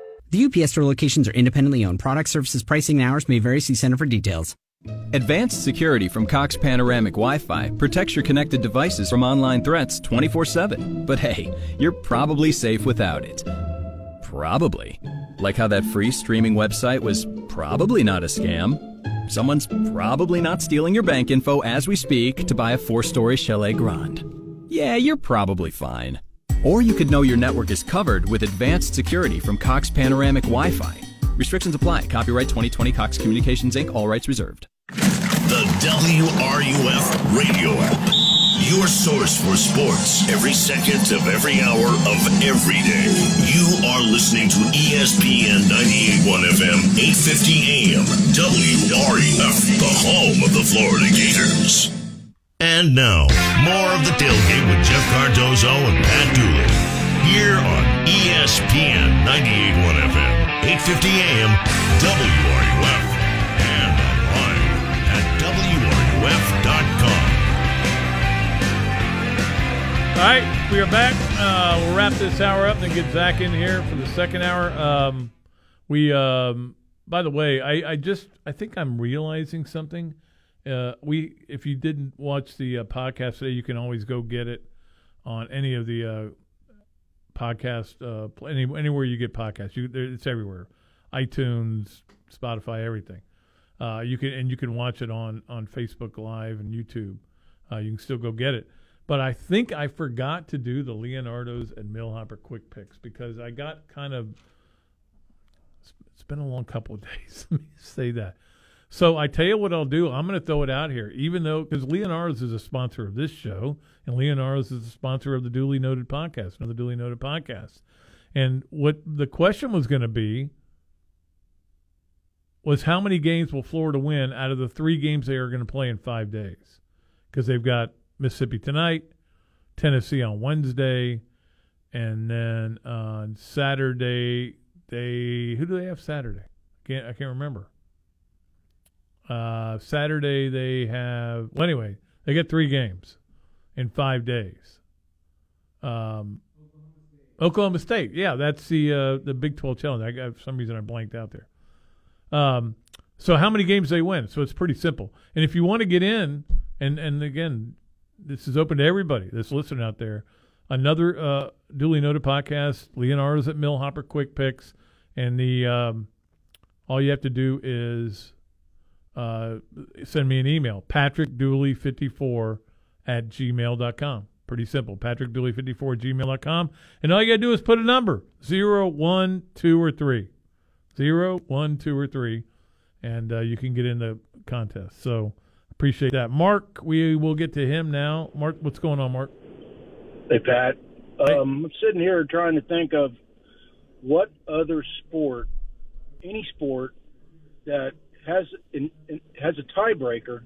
The UPS store locations are independently owned. Product services, pricing, and hours may vary. See Center for details. Advanced security from Cox Panoramic Wi Fi protects your connected devices from online threats 24 7. But hey, you're probably safe without it. Probably. Like how that free streaming website was probably not a scam. Someone's probably not stealing your bank info as we speak to buy a four story Chalet Grand. Yeah, you're probably fine. Or you could know your network is covered with advanced security from Cox Panoramic Wi Fi. Restrictions apply. Copyright 2020 Cox Communications Inc., all rights reserved. The WRUF radio app. Your source for sports every second of every hour of every day. You are listening to ESPN 98.1 FM, 850 AM, WRUF, the home of the Florida Gators. And now, more of the tailgate with Jeff Cardozo and Pat Dooley. Here on ESPN 98.1 FM, 850 AM, WRUF. And online at WRUF.com. All right, we are back. Uh, we'll wrap this hour up and get Zach in here for the second hour. Um, we, um, by the way, I, I just I think I'm realizing something. Uh, we, if you didn't watch the uh, podcast today, you can always go get it on any of the uh, podcast, uh, any, anywhere you get podcasts. You, there, it's everywhere, iTunes, Spotify, everything. Uh, you can and you can watch it on on Facebook Live and YouTube. Uh, you can still go get it. But I think I forgot to do the Leonardo's and Millhopper quick picks because I got kind of. it's- It's been a long couple of days. Let me say that. So I tell you what I'll do. I'm going to throw it out here, even though because Leonardo's is a sponsor of this show, and Leonardo's is a sponsor of the Dooley Noted podcast, another Dooley Noted podcast. And what the question was going to be was how many games will Florida win out of the three games they are going to play in five days? Because they've got Mississippi tonight, Tennessee on Wednesday, and then on Saturday they who do they have Saturday? Can't I can't remember. Uh, Saturday they have well anyway they get three games in five days. Um, Oklahoma State, yeah, that's the uh, the Big Twelve challenge. I got for some reason I blanked out there. Um, so how many games they win? So it's pretty simple. And if you want to get in, and and again, this is open to everybody that's listening out there. Another uh, Dooley noted podcast, Leonardo's at Millhopper Quick Picks, and the um, all you have to do is uh, send me an email, patrickdooley54 at gmail.com. Pretty simple, patrickdooley54 at gmail.com. And all you got to do is put a number, zero, one, two, or 3. Zero, one, two, or 3, and uh, you can get in the contest. So appreciate that. Mark, we will get to him now. Mark, what's going on, Mark? Hey, Pat. Um, I'm sitting here trying to think of what other sport, any sport, that has an, has a tiebreaker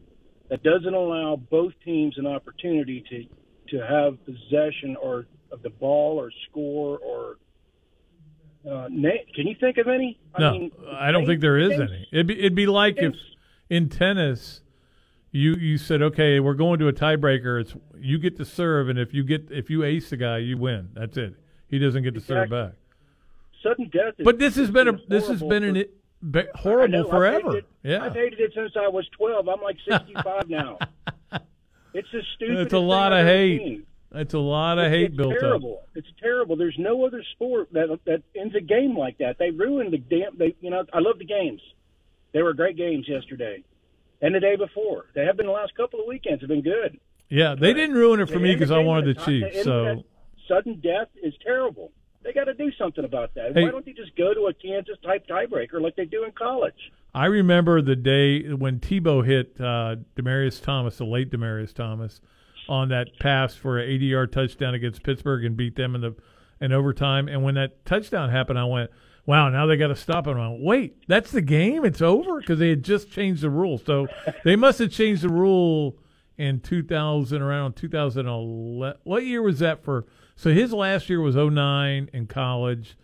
that doesn't allow both teams an opportunity to to have possession or of the ball or score or. Uh, na- can you think of any? No, I, mean, I don't think there is any. It'd be, it'd be like if in tennis, you you said, okay, we're going to a tiebreaker. It's you get to serve, and if you get if you ace the guy, you win. That's it. He doesn't get to serve back. Sudden death. Is, But this has been a this has been an be, horrible know, I've forever. Yeah, I've hated it since I was 12. I'm like 65 now. It's the stupidest it's a lot of hate. seen. It's a lot of It's- hate it's built terrible. up. It's terrible. There's no other sport that that ends a game like that. They ruined the damn. They, you know, I love the games. They were great games yesterday, and the day before. They have been the last couple of weekends. Have been good. Yeah, they didn't ruin it for me because I wanted the Chiefs. So sudden death is terrible. They got to do something about that. Hey. Why don't they just go to a Kansas type tiebreaker like they do in college? I remember the day when Tebow hit uh, Demaryius Thomas, the late Demaryius Thomas, on that pass for an 80-yard touchdown against Pittsburgh and beat them in the in overtime. And when that touchdown happened, I went, "Wow! Now they got to stop it." I went, "Wait, that's the game? It's over?" Because they had just changed the rule. So they must have changed the rule in 2000, around 2011. What year was that for? So his last year was 09 in college.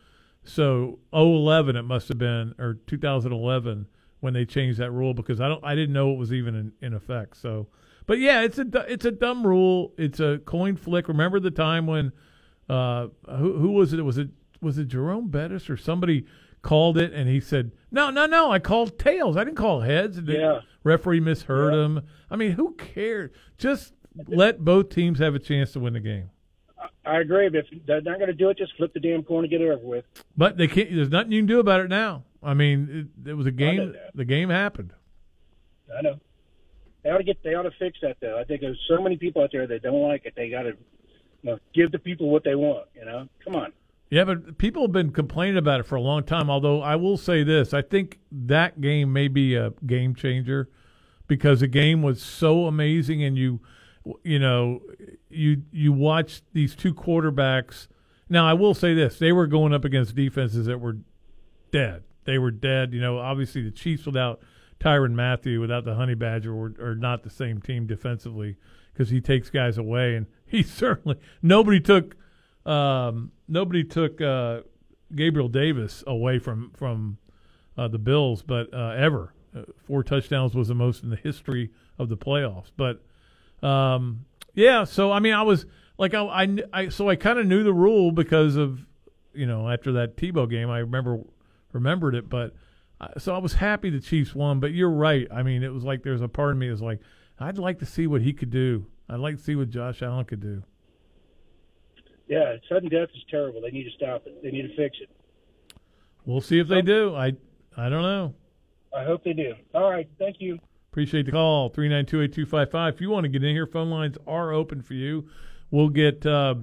So 011 it must have been or 2011 when they changed that rule because I don't I didn't know it was even in, in effect. So, but yeah, it's a it's a dumb rule. It's a coin flick. Remember the time when uh who who was it? Was it was it Jerome Bettis or somebody called it and he said no no no I called tails I didn't call heads. And the Yeah. referee misheard him. I mean who cares? Just let both teams have a chance to win the game. I agree. But if they're not going to do it, just flip the damn coin and get it over with. But they can't. There's nothing you can do about it now. I mean, it, it was a game. The game happened. I know. They ought to get. They ought to fix that though. I think there's so many people out there that don't like it. They got to you know, give the people what they want. You know, come on. Yeah, but people have been complaining about it for a long time. Although I will say this, I think that game may be a game changer because the game was so amazing, and you, you know, you you watch these two quarterbacks. Now I will say this: they were going up against defenses that were dead. They were dead. You know, obviously the Chiefs without Tyrann Mathieu, without the Honey Badger, were, are not the same team defensively because he takes guys away, and he certainly nobody took um, nobody took uh, Gabriel Davis away from from uh, the Bills, but uh, ever uh, four touchdowns was the most in the history of the playoffs. But um, yeah, so I mean, I was like, I, I, I so I kind of knew the rule because of you know after that Tebow game, I remember remembered it, but. uh, So I was happy the Chiefs won, but you're right. I mean, it was like there's a part of me that's like, I'd like to see what he could do. I'd like to see what Josh Allen could do. Yeah, sudden death is terrible. They need to stop it. They need to fix it. We'll see if they do. I I don't know. I hope they do. All right. Thank you. Appreciate the call. 3928255. If you want to get in here, phone lines are open for you. We'll get uh,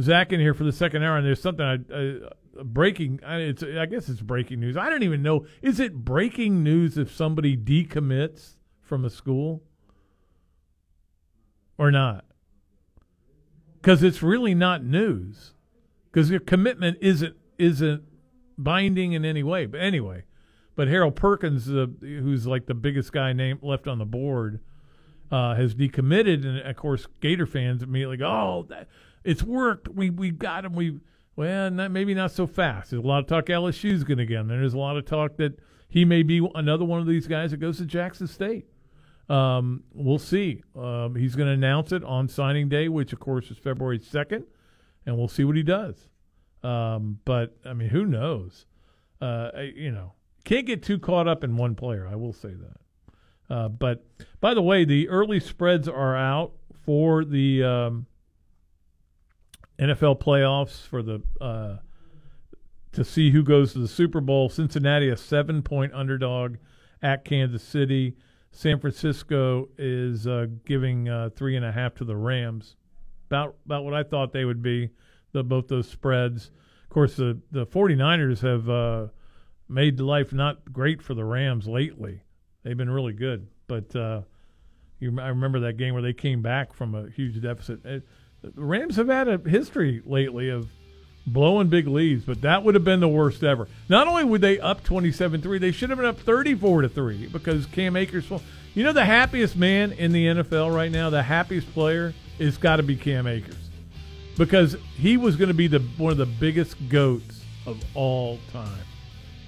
Zach in here for the second hour, and there's something I, uh, breaking. I, it's I guess it's breaking news. I don't even know. Is it breaking news if somebody decommits from a school or not? Because it's really not news. Because your commitment isn't isn't binding in any way. But anyway, but Harold Perkins, uh, who's like the biggest guy named left on the board, uh, has decommitted, and of course, Gator fans immediately go, "Oh, that, it's worked. We we got him. We well, not, maybe not so fast." There's a lot of talk LSU's going to get him. There's a lot of talk that he may be another one of these guys that goes to Jackson State. Um, we'll see. Um, he's going to announce it on signing day, which of course is February second, and we'll see what he does. Um, but I mean, who knows? Uh, you know, can't get too caught up in one player. I will say that. Uh, but by the way, the early spreads are out for the um, NFL playoffs for the uh, to see who goes to the Super Bowl. Cincinnati a seven point underdog at Kansas City. San Francisco is uh, giving uh, three and a half to the Rams. About about what I thought they would be. The both those spreads. Of course, the the 49ers have uh, made life not great for the Rams lately. They've been really good, but uh, you, I remember that game where they came back from a huge deficit. It, the Rams have had a history lately of blowing big leads, but that would have been the worst ever. Not only would they up 27-3, they should have been up 34 to 3 because Cam Akers You know the happiest man in the NFL right now, the happiest player is got to be Cam Akers. Because he was going to be the one of the biggest goats of all time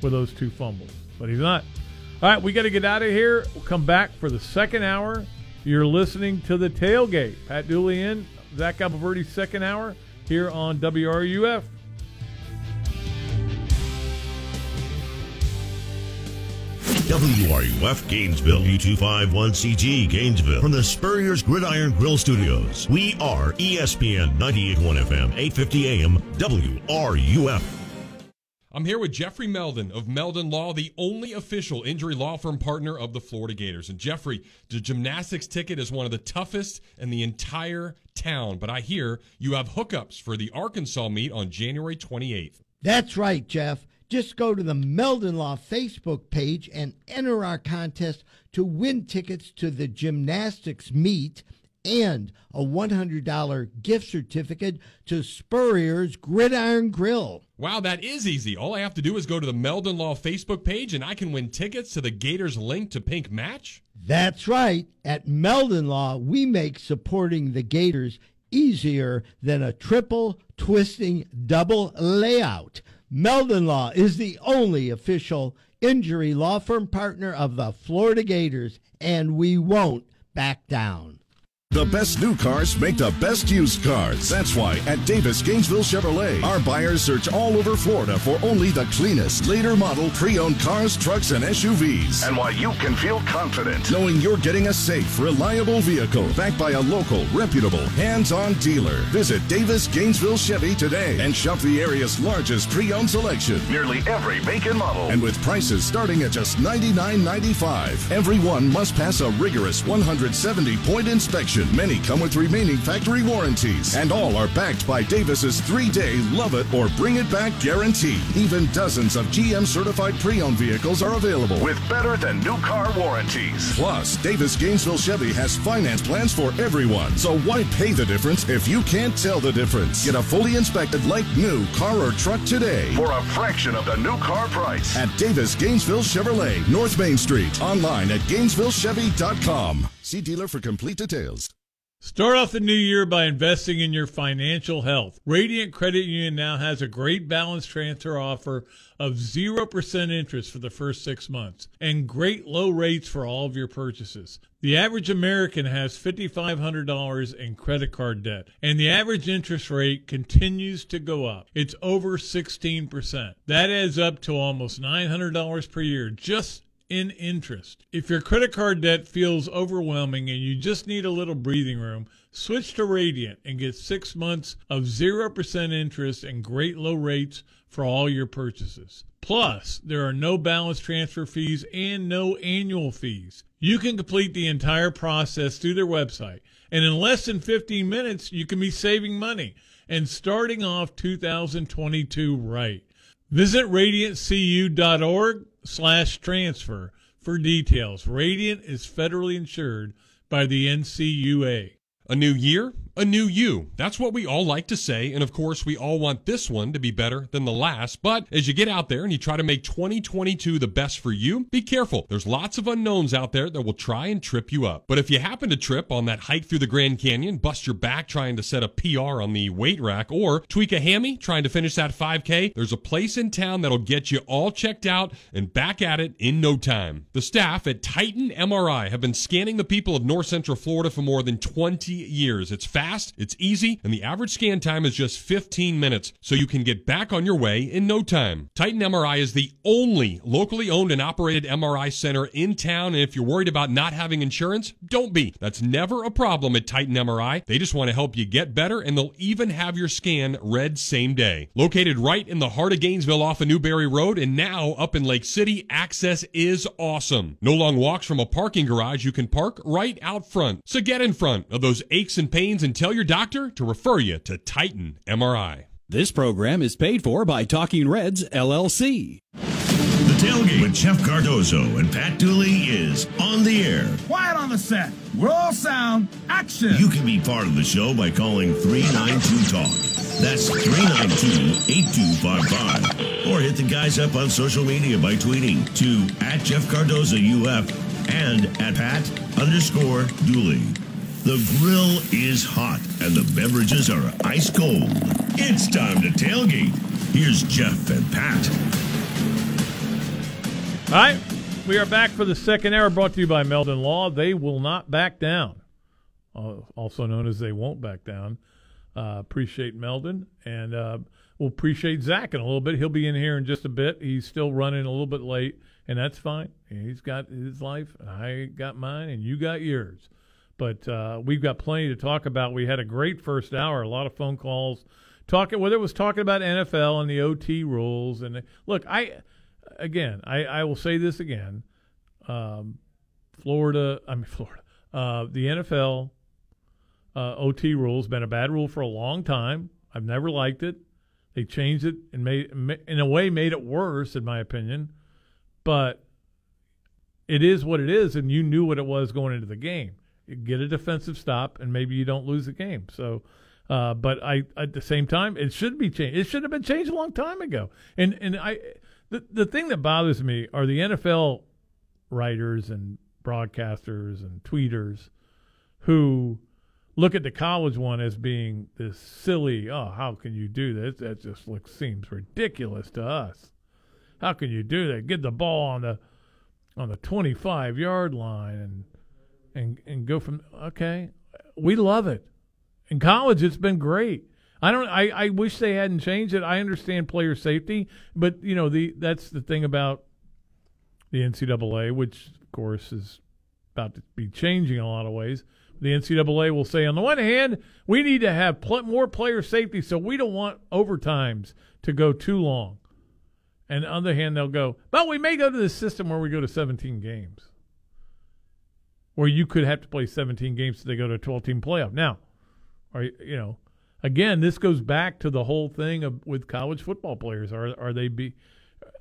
with those two fumbles. But he's not. All right, we got to get out of here. We'll come back for the second hour. You're listening to the tailgate. Pat Dooley in, Zach Abolverdi, second hour here on WRUF. WRUF Gainesville, U251CG Gainesville, from the Spurrier's Gridiron Grill Studios. We are ESPN 981 FM, 850 AM, WRUF. I'm here with Jeffrey Meldon of Meldon Law, the only official injury law firm partner of the Florida Gators. And Jeffrey, the gymnastics ticket is one of the toughest in the entire town, but I hear you have hookups for the Arkansas meet on January 28th. That's right, Jeff. Just go to the Meldon Law Facebook page and enter our contest to win tickets to the gymnastics meet and a $100 gift certificate to Spurrier's Gridiron Grill. Wow, that is easy. All I have to do is go to the Meldon Law Facebook page and I can win tickets to the Gators link to Pink Match? That's right. At Meldon Law, we make supporting the Gators easier than a triple twisting double layout. Meldon Law is the only official injury law firm partner of the Florida Gators, and we won't back down. The best new cars make the best used cars. That's why at Davis Gainesville Chevrolet, our buyers search all over Florida for only the cleanest, later model pre-owned cars, trucks, and SUVs. And why you can feel confident knowing you're getting a safe, reliable vehicle backed by a local, reputable, hands-on dealer. Visit Davis Gainesville Chevy today and shop the area's largest pre-owned selection. Nearly every make and model. And with prices starting at just $99.95. Everyone must pass a rigorous 170-point inspection. Many come with remaining factory warranties, and all are backed by Davis's three-day love it or bring it back guarantee. Even dozens of GM certified pre-owned vehicles are available with better than new car warranties. Plus, Davis Gainesville Chevy has finance plans for everyone. So why pay the difference if you can't tell the difference? Get a fully inspected like new car or truck today for a fraction of the new car price at Davis Gainesville Chevrolet, North Main Street. Online at GainesvilleChevy.com. See dealer for complete details. Start off the new year by investing in your financial health. Radiant Credit Union now has a great balance transfer offer of 0% interest for the first six months and great low rates for all of your purchases. The average American has $5,500 in credit card debt, and the average interest rate continues to go up. It's over 16%. That adds up to almost $900 per year just in interest. If your credit card debt feels overwhelming and you just need a little breathing room, switch to Radiant and get six months of 0% interest and great low rates for all your purchases. Plus, there are no balance transfer fees and no annual fees. You can complete the entire process through their website, and in less than 15 minutes, you can be saving money and starting off 2022 right. Visit radiantcu.org slash transfer for details. Radiant is federally insured by the NCUA. A new year, a new you. That's what we all like to say, and of course, we all want this one to be better than the last. But as you get out there and you try to make 2022 the best for you, be careful. There's lots of unknowns out there that will try and trip you up. But if you happen to trip on that hike through the Grand Canyon, bust your back trying to set a PR on the weight rack, or tweak a hammy trying to finish that 5K, there's a place in town that'll get you all checked out and back at it in no time. The staff at Titan MRI have been scanning the people of North Central Florida for more than 20 years. It's fast, it's easy, and the average scan time is just 15 minutes, so you can get back on your way in no time. Titan MRI is the only locally owned and operated MRI center in town, and if you're worried about not having insurance, don't be. That's never a problem at Titan MRI. They just want to help you get better, and they'll even have your scan read same day. Located right in the heart of Gainesville off of Newberry Road, and now up in Lake City, access is awesome. No long walks from a parking garage, you can park right out front. So get in front of those aches and pains and tell your doctor to refer you to Titan MRI. This program is paid for by Talking Reds LLC. The tailgate with Jeff Cardozo and Pat Dooley is on the air. Quiet on the set. We're all sound. Action. You can be part of the show by calling 392 Talk. That's 392 8255. Or hit the guys up on social media by tweeting to at Jeff Cardozo UF and at Pat underscore Dooley. The grill is hot and the beverages are ice cold. It's time to tailgate. Here's Jeff and Pat. All right, we are back for the second hour brought to you by Meldon Law. They will not back down, uh, also known as they won't back down. Uh, appreciate Meldon, and uh, we'll appreciate Zach in a little bit. He'll be in here in just a bit. He's still running a little bit late. and that's fine. He's got his life, I got mine, and you got yours. But uh, we've got plenty to talk about. We had a great first hour, a lot of phone calls, talking whether it was talking about NFL and the OT rules. And look, I again, I, I will say this again: um, Florida, I mean Florida, uh, the NFL uh, OT rules been a bad rule for a long time. I've never liked it. They changed it and made, in a way, made it worse, in my opinion. But it is what it is, and you knew what it was going into the game. Get a defensive stop, and maybe you don't lose the game. So, uh, but I at the same time, it should be changed. It should have been changed a long time ago. And and I, the the thing that bothers me are the NFL writers and broadcasters and tweeters who look at the college one as being this silly, oh, how can you do this? That just looks seems ridiculous to us. How can you do that? Get the ball on the on the 25 yard line and and and go from okay. We love it. In college it's been great. I don't I, I wish they hadn't changed it. I understand player safety, but you know, the that's the thing about the NCAA, which of course is about to be changing in a lot of ways the NCAA will say, on the one hand, we need to have pl- more player safety, so we don't want overtimes to go too long. And on the other hand, they'll go, but we may go to the system where we go to 17 games, where you could have to play 17 games they go to a 12 team playoff. Now, are you know, again, this goes back to the whole thing of with college football players. Are are they be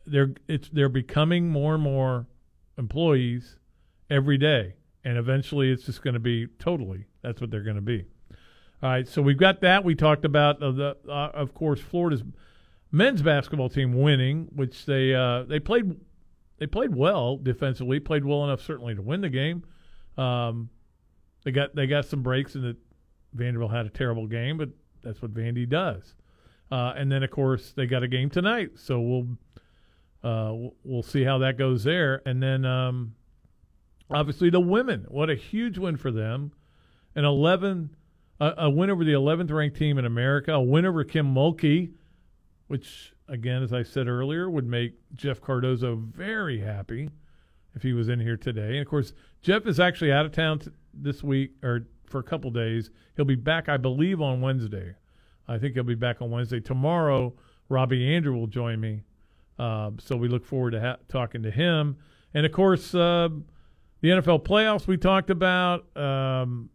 they're it's they're becoming more and more employees every day and eventually it's just going to be totally that's what they're going to be. All right, so we've got that. We talked about uh, the, uh, of course, Florida's men's basketball team winning, which they uh, they played they played well defensively, played well enough certainly to win the game. Um, they got they got some breaks, and that Vanderbilt had a terrible game, but that's what Vandy does. Uh, and then of course they got a game tonight, so we'll uh, we'll see how that goes there. And then um, Obviously, the women. What a huge win for them. An 11, a, a win over the 11th ranked team in America. A win over Kim Mulkey, which, again, as I said earlier, would make Jeff Cardozo very happy if he was in here today. And of course, Jeff is actually out of town t- this week or for a couple days. He'll be back, I believe, on Wednesday. I think he'll be back on Wednesday. Tomorrow, Robbie Andrew will join me. Uh, so we look forward to ha- talking to him. And of course, uh, the NFL playoffs we talked about, um,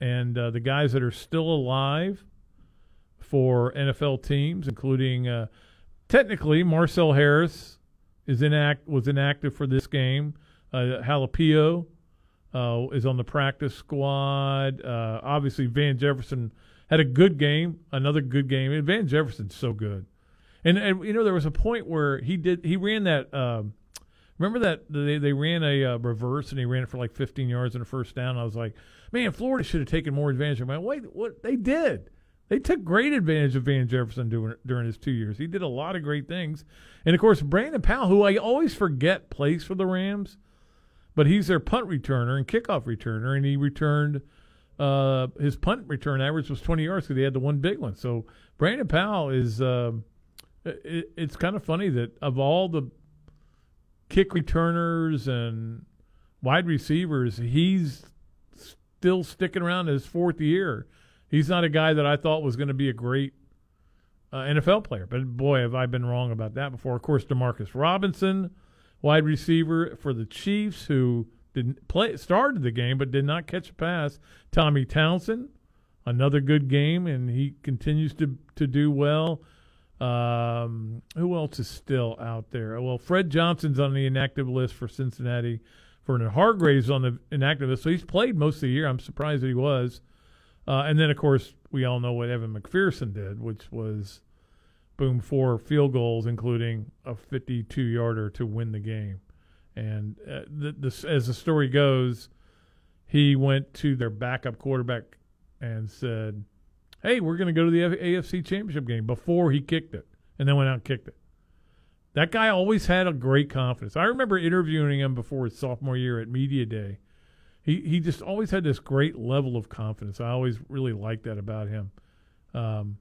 and uh, the guys that are still alive for NFL teams, including uh, technically Marcell Harris is inact was inactive for this game. Uh, Halapio uh, is on the practice squad. Uh, obviously, Van Jefferson had a good game, another good game. And Van Jefferson's so good, and, and you know there was a point where he did he ran that. Um, Remember that they they ran a uh, reverse and he ran it for like 15 yards and a first down. I was like, man, Florida should have taken more advantage of him. Wait, what they did? They took great advantage of Van Jefferson during, during his two years. He did a lot of great things, and of course Brandon Powell, who I always forget plays for the Rams, but he's their punt returner and kickoff returner, and he returned. Uh, his punt return average was 20 yards because he had the one big one. So Brandon Powell is. Uh, it, it's kind of funny that of all the kick returners and wide receivers, he's still sticking around his fourth year. He's not a guy that I thought was going to be a great uh, NFL player, but boy, have I been wrong about that before. Of course, Demarcus Robinson, wide receiver for the Chiefs, who didn't play started the game but did not catch a pass. Tommy Townsend, another good game, and he continues to to do well. Um, who else is still out there? Well, Fred Johnson's on the inactive list for Cincinnati. Vernon Hargreaves on the inactive list, so he's played most of the year. I'm surprised that he was. Uh, and then, of course, we all know what Evan McPherson did, which was boom four field goals, including a 52 yarder to win the game. And uh, the, the, as the story goes, he went to their backup quarterback and said, hey, we're going to go to the AFC Championship game before he kicked it, and then went out and kicked it. That guy always had a great confidence. I remember interviewing him before his sophomore year at Media Day. He he just always had this great level of confidence. I always really liked that about him. Um,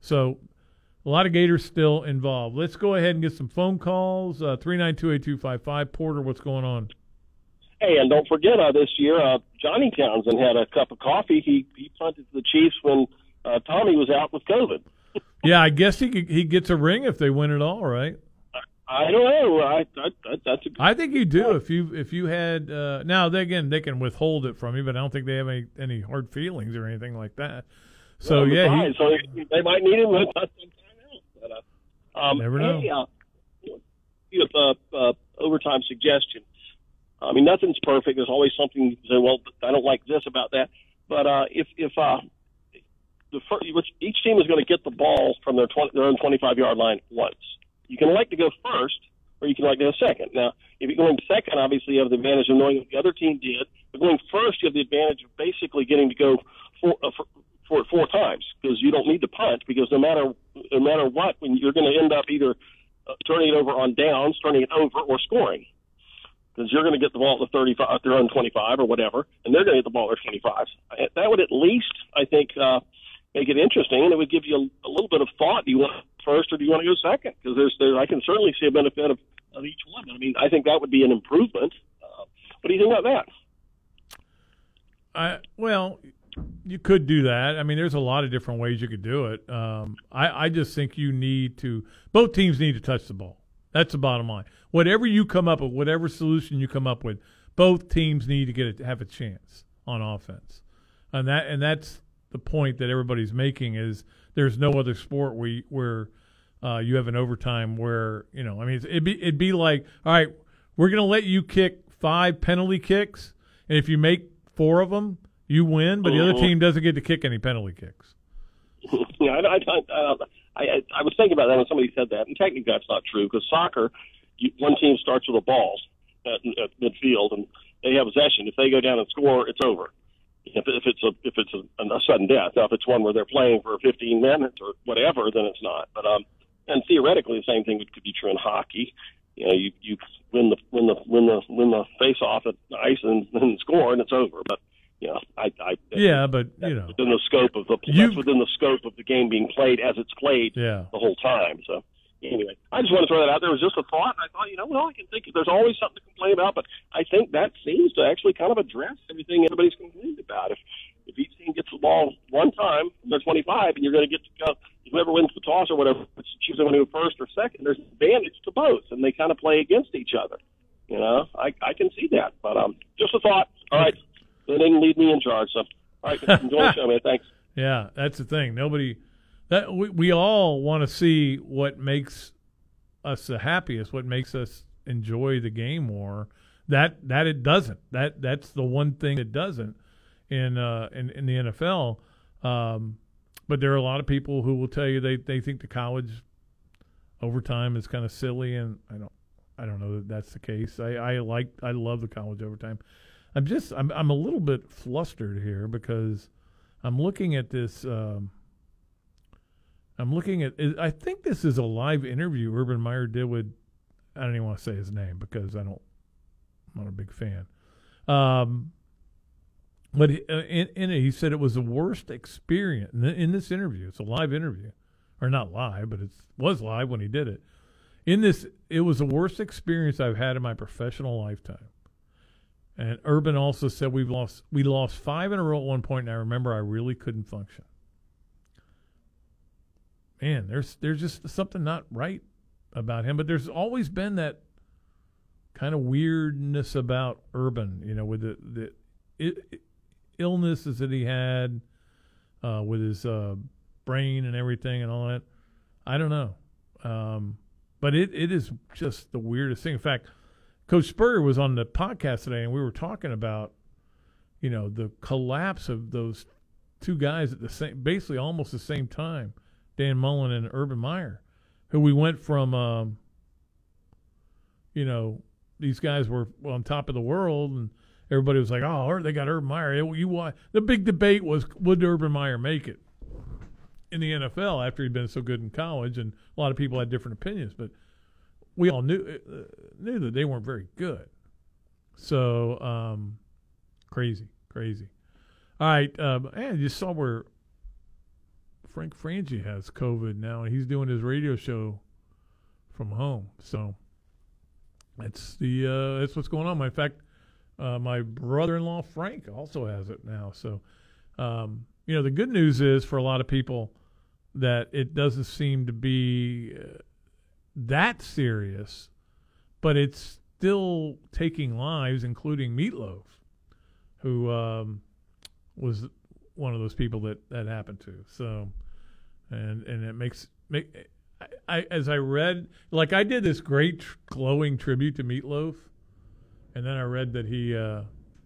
so a lot of Gators still involved. Let's go ahead and get some phone calls. Uh, three nine two eight two five five. Porter, what's going on? Hey, and don't forget uh, this year, uh, Johnny Townsend had a cup of coffee. He he punted the Chiefs when uh, Tommy was out with COVID. yeah, I guess he he gets a ring if they win it all, right? I don't know. I, I, I that's a I think you do if you if you had uh, now they, again they can withhold it from you, but I don't think they have any any hard feelings or anything like that. So well, yeah, he, so they might need him sometime else. But, uh, um, Never know. Hey, uh, uh, uh, overtime suggestion. I mean, nothing's perfect. There's always something you say. Well, I don't like this about that. But uh, if if uh, the first, each team is going to get the ball from their 20, their own 25 yard line once. You can elect to go first, or you can elect to go second. Now, if you're going second, obviously you have the advantage of knowing what the other team did. But going first, you have the advantage of basically getting to go four, uh, for, for it four times because you don't need to punt because no matter no matter what, when you're going to end up either uh, turning it over on downs, turning it over, or scoring because you're going to get the ball at the 35, their own 25 or whatever, and they're going to get the ball at their 25. That would at least, I think, uh, make it interesting, and it would give you a, a little bit of thought. Do you want first or do you want to go second? Because there's, there, I can certainly see a benefit of, of each one. I mean, I think that would be an improvement. Uh, what do you think about that? I well, you could do that. I mean, there's a lot of different ways you could do it. Um, I, I just think you need to. Both teams need to touch the ball. That's the bottom line. Whatever you come up with, whatever solution you come up with, both teams need to get a, have a chance on offense, and that and that's the point that everybody's making is there's no other sport where you, where uh, you have an overtime where you know I mean it'd be it'd be like all right we're gonna let you kick five penalty kicks and if you make four of them you win but the other mm-hmm. team doesn't get to kick any penalty kicks. yeah, I, I, I, uh, I, I was thinking about that when somebody said that, and technically that's not true because soccer, you, one team starts with a ball uh, at, at uh, midfield and they have possession. If they go down and score, it's over if, if it's a if it's a, a sudden death. Now, if it's one where they're playing for 15 minutes or whatever, then it's not. But um, and theoretically, the same thing could be true in hockey. You know, you you win the win the win the win the face off at the ice and, and score, and it's over. But you know, I, I yeah, but you know, within the scope of the that's within the scope of the game being played as it's played yeah. the whole time. So anyway, I just want to throw that out there. It was just a thought. I thought, you know, well, I can think there's always something to complain about, but I think that seems to actually kind of address everything everybody's complaining about. If if each team gets the ball one time, they're 25, and you're going to get to go. Whoever wins the toss or whatever, choose to go first or second. There's advantage to both, and they kind of play against each other. You know, I I can see that, but um, just a thought. All right, they didn't leave me in charge, so all right, enjoy the show, man. Thanks. Yeah, that's the thing. Nobody that we, we all want to see what makes us the happiest, what makes us enjoy the game more. That that it doesn't. That that's the one thing it doesn't in uh, in, in the NFL. Um, but there are a lot of people who will tell you they, they think the college overtime is kind of silly, and I don't I don't know that that's the case. I, I like I love the college overtime. I'm just I'm I'm a little bit flustered here because I'm looking at this. Um, I'm looking at. I think this is a live interview Urban Meyer did with. I don't even want to say his name because I don't. I'm not a big fan. Um, but uh, in, in it, he said it was the worst experience in, in this interview. It's a live interview, or not live, but it was live when he did it. In this, it was the worst experience I've had in my professional lifetime. And Urban also said we've lost we lost five in a row at one point, and I remember I really couldn't function man, there's there's just something not right about him. But there's always been that kind of weirdness about Urban, you know, with the the it, illnesses that he had uh, with his uh, brain and everything and all that. I don't know, um, but it it is just the weirdest thing. In fact, Coach Spurrier was on the podcast today, and we were talking about you know the collapse of those two guys at the same, basically almost the same time Dan Mullen and Urban Meyer, who we went from, um, you know, these guys were on top of the world, and everybody was like, "Oh, they got Urban Meyer." You want the big debate was would Urban Meyer make it in the NFL after he'd been so good in college, and a lot of people had different opinions, but we all knew uh, knew that they weren't very good. So um, crazy, crazy. All right, um, and you saw where Frank Frangie has COVID now, and he's doing his radio show from home. So that's the uh, that's what's going on. In fact, uh, my brother-in-law Frank also has it now. So um, you know, the good news is for a lot of people that it doesn't seem to be uh, that serious, but it's still taking lives, including Meatloaf, who um, was one of those people that that happened to. So, and and it makes make I, I as I read like I did this great glowing tribute to Meatloaf, and then I read that he uh,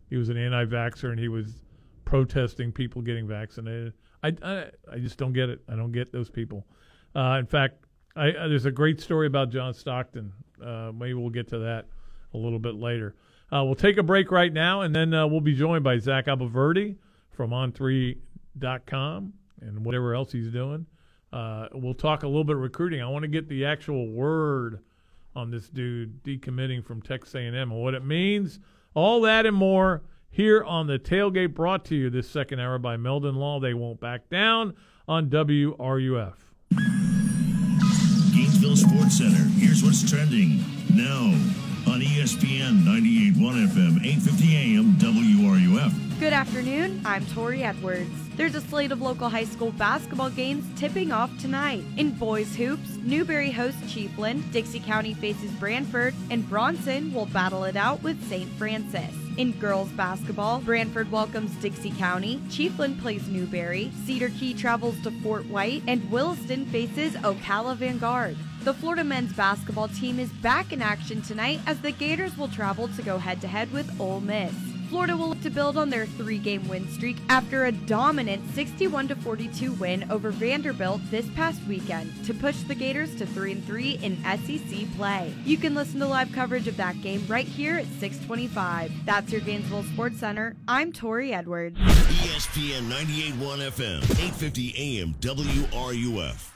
he was an anti-vaxxer and he was protesting people getting vaccinated. I, I, I just don't get it. I don't get those people. Uh, in fact, I, uh, there's a great story about John Stockton. Uh, maybe we'll get to that a little bit later. Uh, we'll take a break right now, and then uh, we'll be joined by Zach Abolverdi from On3.com and whatever else he's doing. Uh, we'll talk a little bit recruiting. I want to get the actual word on this dude decommitting from Texas A&M and what it means. All that and more here on the tailgate brought to you this second hour by Meldon Law. They won't back down on WRUF. Gainesville Sports Center. Here's what's trending now on ESPN 98.1 FM, 8:50 AM, WRUF. Good afternoon. I'm Tori Edwards. There's a slate of local high school basketball games tipping off tonight. In boys hoops, Newberry hosts Chiefland, Dixie County faces Branford, and Bronson will battle it out with St. Francis. In girls basketball, Branford welcomes Dixie County, Chiefland plays Newberry, Cedar Key travels to Fort White, and Williston faces Ocala Vanguard. The Florida men's basketball team is back in action tonight as the Gators will travel to go head to head with Ole Miss. Florida will look to build on their three-game win streak after a dominant 61-42 win over Vanderbilt this past weekend to push the Gators to 3 and 3 in SEC play. You can listen to live coverage of that game right here at 625. That's your Gainesville Sports Center. I'm Tori Edwards. ESPN 98.1 FM, 8:50 AM, WRUF.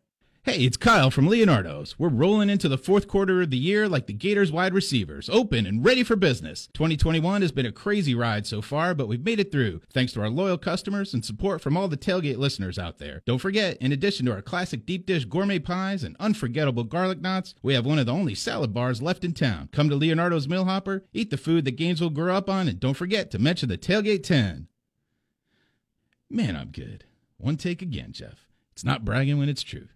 Hey, it's Kyle from Leonardo's. We're rolling into the fourth quarter of the year like the Gators wide receivers, open and ready for business. 2021 has been a crazy ride so far, but we've made it through thanks to our loyal customers and support from all the tailgate listeners out there. Don't forget, in addition to our classic deep dish gourmet pies and unforgettable garlic knots, we have one of the only salad bars left in town. Come to Leonardo's Mill Hopper, eat the food that Gainesville grew up on, and don't forget to mention the Tailgate 10. Man, I'm good. One take again, Jeff. It's not bragging when it's true.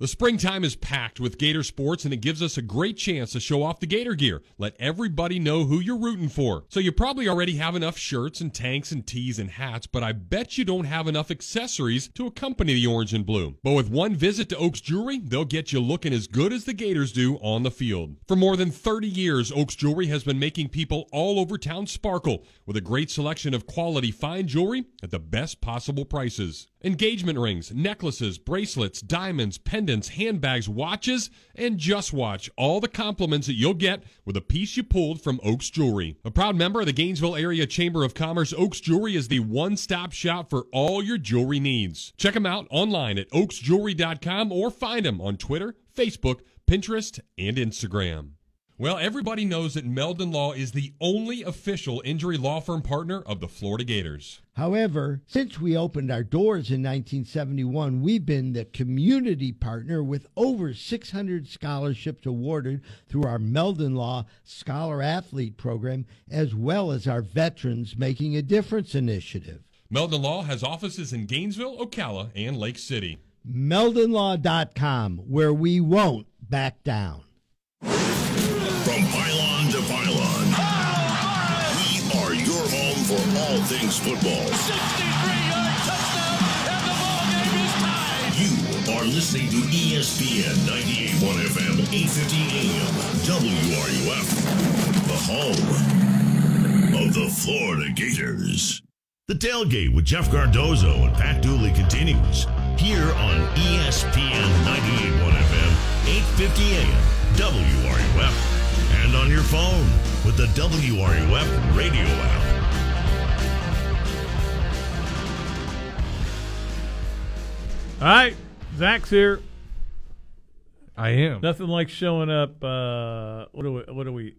The springtime is packed with Gator sports, and it gives us a great chance to show off the Gator gear. Let everybody know who you're rooting for. So, you probably already have enough shirts and tanks and tees and hats, but I bet you don't have enough accessories to accompany the orange and blue. But with one visit to Oaks Jewelry, they'll get you looking as good as the Gators do on the field. For more than 30 years, Oaks Jewelry has been making people all over town sparkle with a great selection of quality fine jewelry at the best possible prices. Engagement rings, necklaces, bracelets, diamonds, pendants, handbags, watches, and just watch all the compliments that you'll get with a piece you pulled from Oaks Jewelry. A proud member of the Gainesville Area Chamber of Commerce, Oaks Jewelry is the one-stop shop for all your jewelry needs. Check them out online at oaksjewelry.com or find them on Twitter, Facebook, Pinterest, and Instagram. Well, everybody knows that Meldon Law is the only official injury law firm partner of the Florida Gators. However, since we opened our doors in 1971, we've been the community partner with over 600 scholarships awarded through our Meldon Law Scholar Athlete program, as well as our Veterans Making a Difference initiative. Meldon Law has offices in Gainesville, Ocala, and Lake City. Meldonlaw.com, where we won't back down. From pylon to pylon, we are your home for all things football. 63-yard touchdown, and the ball game is tied. You are listening to ESPN 98.1 FM, 850 AM, WRUF, the home of the Florida Gators. The tailgate with Jeff Cardozo and Pat Dooley continues here on ESPN 98.1 FM, 850 AM, WRUF, and on your phone with the WRUF radio app. All right, Zach's here. I am. Nothing like showing up. Uh, what are we? What are we?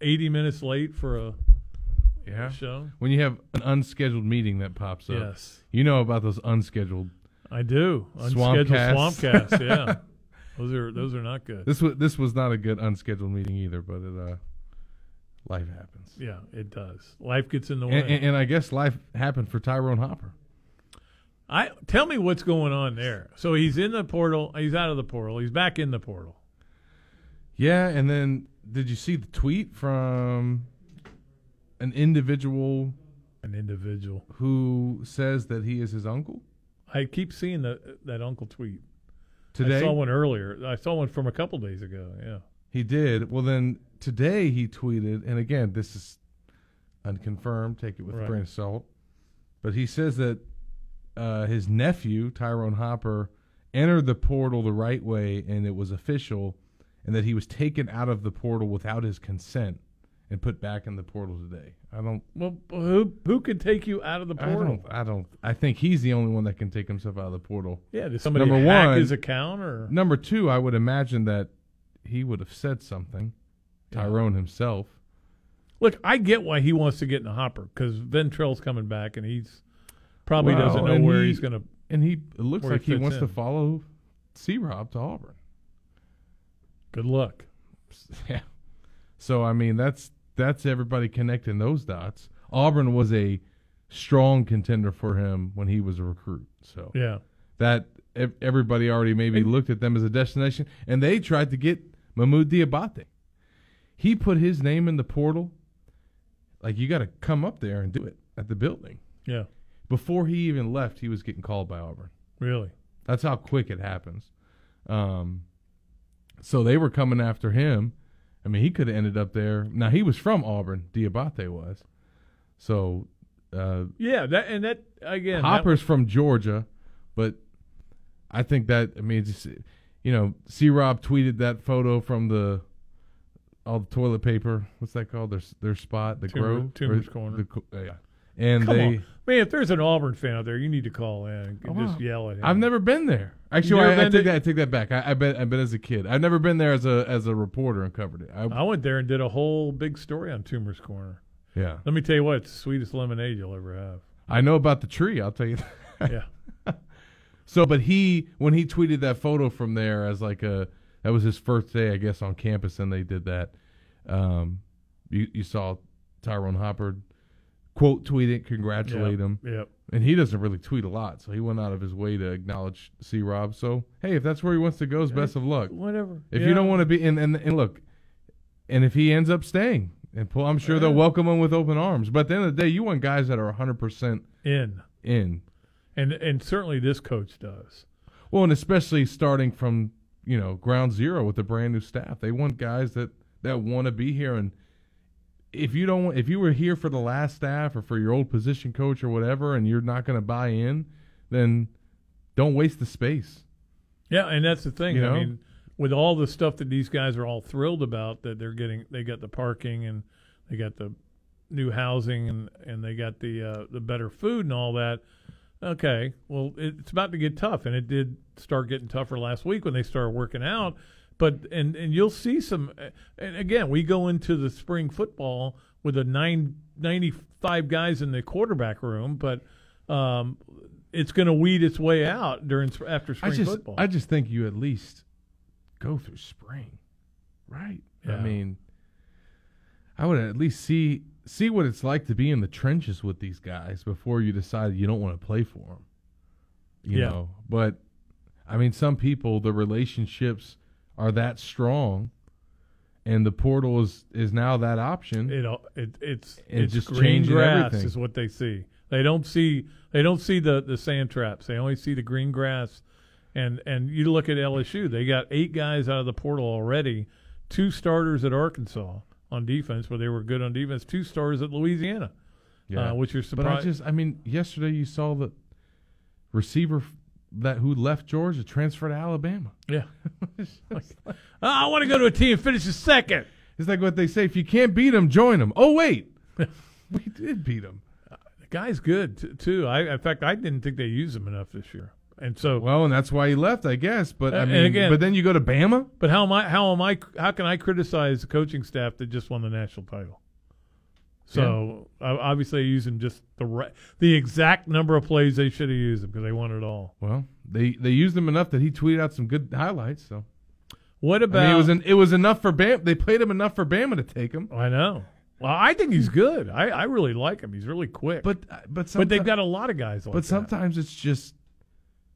Eighty minutes late for a Yeah. show. When you have an unscheduled meeting that pops up. Yes. You know about those unscheduled. I do. Unscheduled casts. swamp casts, yeah. Those are those are not good. This was this was not a good unscheduled meeting either, but it uh, life happens. Yeah, it does. Life gets in the way. And, and, and I guess life happened for Ty'Ron Hopper. I tell me what's going on there. So he's in the portal. He's out of the portal. He's back in the portal. Yeah, and then did you see the tweet from an individual? An individual who says that he is his uncle. I keep seeing that that uncle tweet. Today? I saw one earlier. I saw one from a couple days ago. Yeah. He did. Well, then today he tweeted, and again, this is unconfirmed. Take it with Right. a grain of salt. But he says that uh, his nephew Ty'Ron Hopper entered the portal the right way, and it was official, and that he was taken out of the portal without his consent and put back in the portal today. I don't. Well, who who could take you out of the I portal? don't. I don't. I think he's the only one that can take himself out of the portal. Yeah, did somebody number hack one, his account or- number two? I would imagine that he would have said something. Ty'Ron himself. Look, I get why he wants to get in the hopper because Ventrell's coming back and he's probably Well, doesn't know where he- he's going to. And he it looks like he fits wants to follow C Rob to Auburn. Good luck. Yeah. So I mean that's that's everybody connecting those dots. Auburn was a strong contender for him when he was a recruit. So Yeah. that everybody already maybe looked at them as a destination, and they tried to get Mohamoud Diabate. He put his name in the portal. Like you got to come up there and do it at the building. Yeah. Before he even left, he was getting called by Auburn. Really? That's how quick it happens. Um, so they were coming after him. I mean, he could have ended up there. Now he was from Auburn. Diabate was. So uh, Yeah, that and that again. that- Hopper's from Georgia, but I think that I mean, just, you know, C. Rob tweeted that photo from the all the toilet paper. What's that called? Their their spot, the Timber- Grove, Timber's Corner. the co- yeah, and Come they. on. man, if there's an Auburn fan out there, you need to call in and Oh, just wow. yell at him. I've never been there. Actually, I, I take to- that. I take that back. I, I bet. I bet as a kid. I've never been there as a as a reporter and covered it. I, I went there and did a whole big story on Toomer's Corner. Yeah. Let me tell you what, it's the sweetest lemonade you'll ever have. I know about the tree. I'll tell you. That. Yeah. So, but he when he tweeted that photo from there as like a that was his first day, I guess, on campus, and they did that. Um, you you saw Ty'Ron Hopper quote tweet it, congratulate Yep, him. yep. And he doesn't really tweet a lot, so he went out of his way to acknowledge C. Rob. So hey, if that's where he wants to go, is best of luck. Whatever. If Yeah. you don't want to be, and, and and look, and if he ends up staying, and pull, I'm sure they'll welcome him with open arms. But at the end of the day, you want guys that are 100 percent In. in. And and certainly this coach does. Well, and especially starting from you know ground zero with a brand new staff, they want guys that that want to be here. And if you don't, if you were here for the last staff or for your old position coach or whatever, and you're not going to buy in, then don't waste the space. Yeah, and that's the thing. You know? I mean, with all the stuff that these guys are all thrilled about, that they're getting, they got the parking and they got the new housing and and they got the uh, the better food and all that. Okay, well, it's about to get tough, and it did start getting tougher last week when they started working out. But and and you'll see some. And again, we go into the spring football with a nine, 95 guys in the quarterback room, but um, it's going to weed its way out during after I spring just, football. I just think you at least go through spring, right? I mean, I would at least see see what it's like to be in the trenches with these guys before you decide you don't want to play for them. You Yeah. know, but I mean, some people the relationships are that strong, and the portal is is now that option. It, it it's It it's just green grass everything. is what they see. They don't see they don't see the the sand traps. They only see the green grass. And and you look at LSU, they got eight guys out of the portal already. Two starters at Arkansas on defense, where they were good on defense. Two starters at Louisiana, uh, which you're surprised. But I just, I mean, yesterday you saw the receiver that who left Georgia transfer to Alabama. Yeah. "Oh, I want to go to a team and finish a second. It's like what they say: if you can't beat them, join them. Oh wait, we did beat them. The guy's good t- too. I in fact I didn't think they used him enough this year. And so Well, and that's why he left, I guess. But I mean, again- but then you go to Bama. But how am I? How am I? How can I criticize the coaching staff that just won the national title? So uh, obviously, using just the right, the exact number of plays they should have used them because they won it all. Well, they they used them enough that he tweeted out some good highlights. So What I about? mean, it was an, it was enough for Bam. They played him enough for Bama to take him. I know. Well, I think he's good. I, I really like him. He's really quick. But but but they've got a lot of guys like but that. sometimes it's just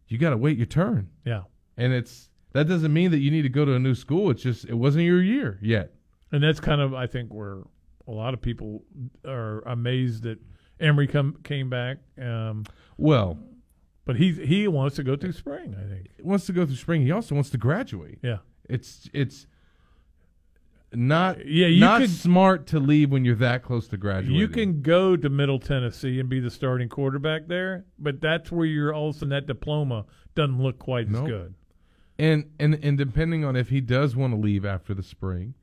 you got to wait your turn. Yeah. and it's that doesn't mean that you need to go to a new school. It's just it wasn't your year yet. And that's kind of, I think, where a lot of people are amazed that Emory come came back. Um, Well, but he he wants to go through spring. I think. He wants to go through spring. He also wants to graduate. Yeah. It's it's not Yeah, you not could- smart to leave when you're that close to graduating. You can go to Middle Tennessee and be the starting quarterback there, but that's where you're all of a sudden that diploma doesn't look quite Nope. as good. and and and depending on if he does want to leave after the spring,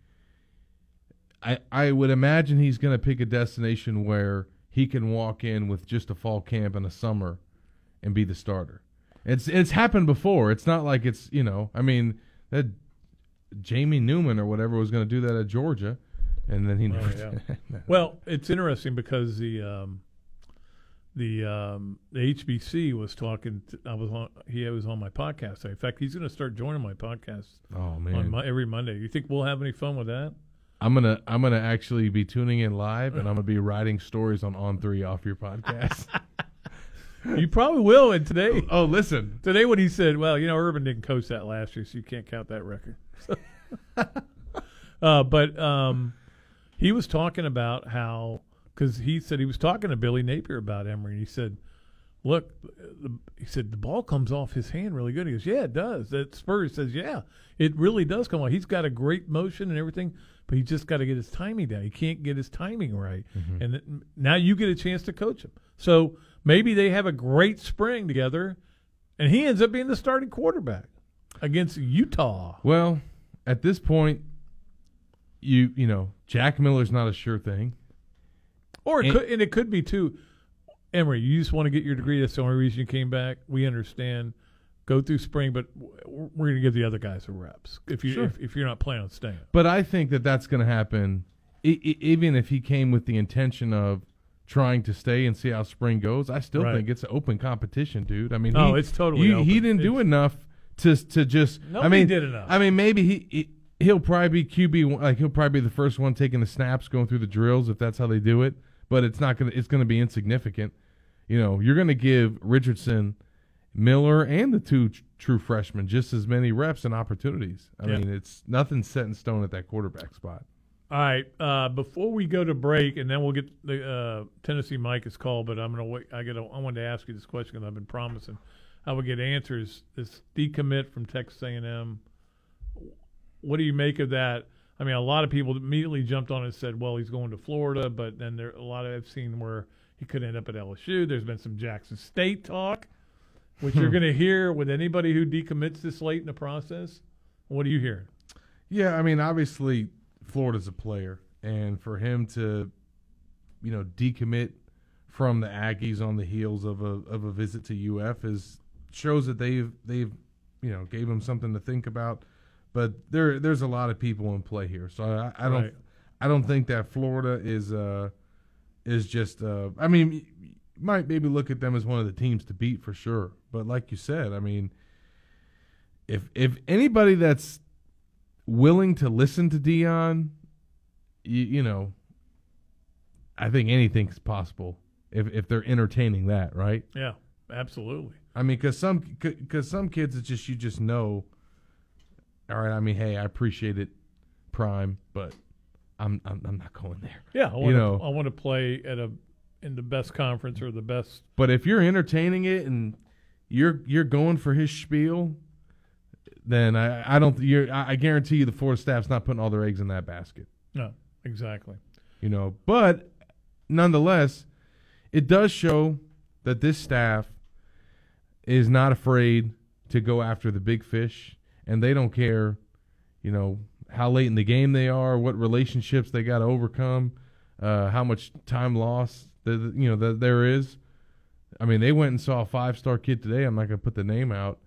I I would imagine he's going to pick a destination where he can walk in with just a fall camp and a summer, and be the starter. It's it's happened before. It's not like it's you know. I mean that Jamie Newman or whatever was going to do that at Georgia, and then he Oh, never. yeah. well, it's interesting because the um, the um, the HBC was talking. To, I was on. He was on my podcast. In fact, he's going to start joining my podcast. Oh, man. on my, every Monday. You think we'll have any fun with that? I'm gonna I'm gonna actually be tuning in live, and I'm gonna be writing stories on On Three off your podcast. You probably will. And today, oh, listen, today when he said, "Well, you know, Urban didn't coach that last year, so you can't count that record." uh, but um, he was talking about how because he said he was talking to Billy Napier about Emory. And he said, "Look, he said the ball comes off his hand really good." He goes, "Yeah, it does." That Spurs says, "Yeah, it really does come off." He's got a great motion and everything, but he just got to get his timing down. He can't get his timing right, Mhm. and th- now you get a chance to coach him. So maybe they have a great spring together, and he ends up being the starting quarterback against Utah. Well, at this point, you you know Jack Miller's not a sure thing. Or it And- could, and it could be too. Emory, you just want to get your degree. That's the only reason you came back. We understand. Go through spring, but we're going to give the other guys a reps if you Sure. if, if you're not planning on staying. But I think that that's going to happen, e- e- even if he came with the intention of trying to stay and see how spring goes. I still Right. think it's open competition, dude. I mean, Oh, he- it's totally He, didn't do enough to to just. I Nobody mean, did enough. I mean, maybe he. he He'll probably be QB like he'll probably be the first one taking the snaps, going through the drills if that's how they do it. But it's not gonna it's gonna be insignificant. You know, you're gonna give Richardson, Miller, and the two tr- true freshmen just as many reps and opportunities. I Yeah. mean, it's nothing set in stone at that quarterback spot. All right. Uh, before we go to break, and then we'll get the uh, Tennessee Mike is called, but I'm gonna wait. I get. I wanted to ask you this question because I've been promising I would get answers. This decommit from Texas A&M. What do you make of that? I mean, a lot of people immediately jumped on it and said, "Well, he's going to Florida," but then there a lot of I've seen where he could end up at LSU. There's been some Jackson State talk, which you're Hmm. going to hear with anybody who decommits this late in the process. What are you hearing? Yeah, I mean, obviously Florida's a player, and for him to, you know, decommit from the Aggies on the heels of a of a visit to UF is shows that they've they've you know gave him something to think about. But there there's a lot of people in play here, so I, I don't Right. I don't think that Florida is uh is just uh I mean might maybe look at them as one of the teams to beat for sure, but like you said, I mean if if anybody that's willing to listen to Deion, you, you know, I think anything's possible if if they're entertaining that, right? Yeah, absolutely. I mean, because some because some kids, it's just you just know. All right, I mean, hey, I appreciate it, prime, but I'm I'm, I'm not going there. Yeah, I want you to, know. I want to play at a in the best conference or the best. But if you're entertaining it and you're you're going for his spiel, then I I don't you're I I guarantee you the Florida staff's not putting all their eggs in that basket. No, exactly. You know, but nonetheless, it does show that this staff is not afraid to go after the big fish, and they don't care, you know, how late in the game they are, what relationships they got to overcome, uh, how much time lost you know that there is. I mean, they went and saw a five star kid today. I'm not going to put the name out.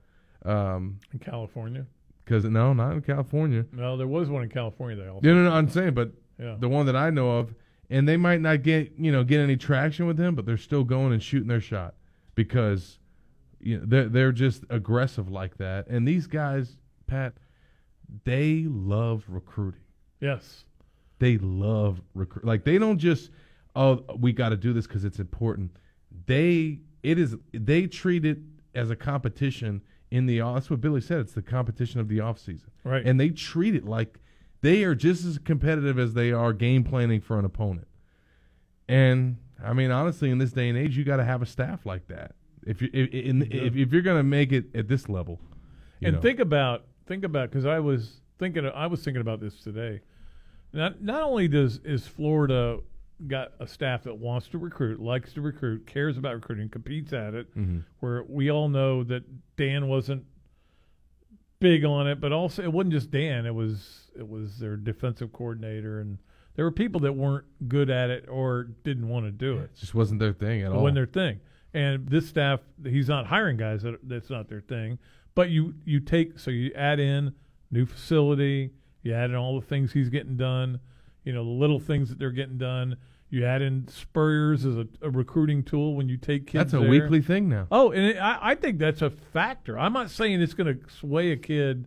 Um, In California. because no, not in California. No, there was one in California. They also. No, no, no. I'm saying, but Yeah. the one that I know of, and they might not get you know get any traction with him, but they're still going and shooting their shot because you know they're they're just aggressive like that. And these guys, Pat, they love recruiting. Yes. They love recruit. Like they don't just oh we got to do this because it's important. They it is they treat it as a competition in the. That's what Billy said. It's the competition of the off season. Right. And they treat it like they are just as competitive as they are game planning for an opponent. And I mean, honestly, in this day and age, you got to have a staff like that. If you if, in, if, if you're going to make it at this level, and know. think about think about because I was thinking I was thinking about this today. Not not only does is Florida got a staff that wants to recruit, likes to recruit, cares about recruiting, competes at it. Mhm. Where we all know that Dan wasn't big on it, but also it wasn't just Dan. It was it was their defensive coordinator, and there were people that weren't good at it or didn't want to do it. it just wasn't their thing at It all. wasn't their thing. And this staff, he's not hiring guys that that's not their thing. But you you take so you add in new facility, you add in all the things he's getting done, you know the little things that they're getting done. You add in Spurriers as a, a recruiting tool when you take kids. That's a there. weekly thing now. Oh, and it, I, I think that's a factor. I'm not saying it's going to sway a kid,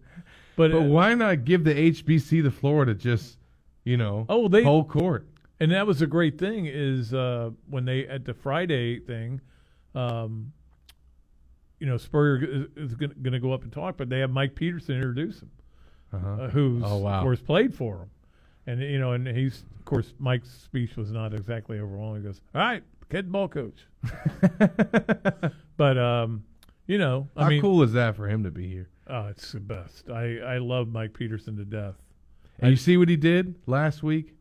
but, But uh, why not give the HBC the floor to just, you know, Oh, they whole court? And that was a great thing is uh, when they at the Friday thing, um, you know, Spurrier is, is going to go up and talk, but they have Mike Peterson introduce him, Uh-huh. uh, who's Oh, wow. of course played for him, and you know, and he's of course Mike's speech was not exactly overwhelming. He goes, "All right, kid ball coach," but um, you know, I How mean, cool is that for him to be here? Oh, it's the best. I I love Mike Peterson to death. And you see what he did last week?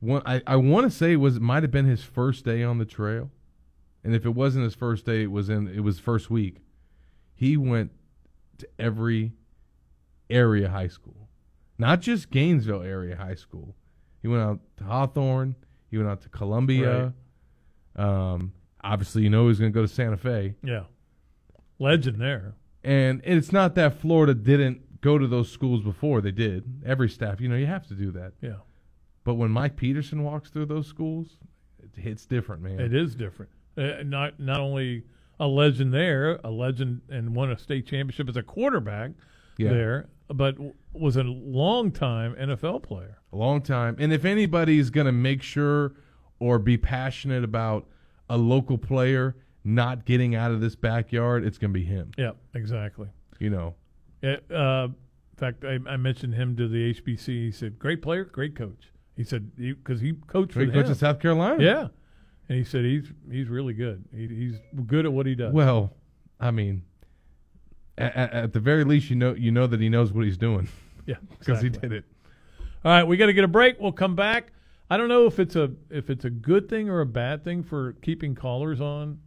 One, I, I want to say it was it might have been his first day on the trail, and if it wasn't his first day, it was in it was first week. He went to every area high school, not just Gainesville area high school. He went out to Hawthorne. He went out to Columbia. Um, obviously, you know he's going to go to Santa Fe. Yeah, legend there. And it's not that Florida didn't go to those schools before. They did. Every staff, you know, you have to do that. Yeah. But when Mike Peterson walks through those schools, it hits different, man. It is different. Uh, not not only a legend there, a legend and won a state championship as a quarterback Yeah. there, but was a long time NFL player. A long time. And if anybody's going to make sure or be passionate about a local player not getting out of this backyard, it's going to be him. Yeah, exactly. You know, It, uh, in fact, I, I mentioned him to the HBC. He said, "Great player, great coach." He said because he, coached for Great coach in South Carolina. Yeah, and he said he's he's really good. He, he's good at what he does. well, I mean, at, at the very least, you know, you know that he knows what he's doing. Yeah, because he did it. All right, we got to get a break. We'll come back. I don't know if it's a if it's a good thing or a bad thing for keeping callers on.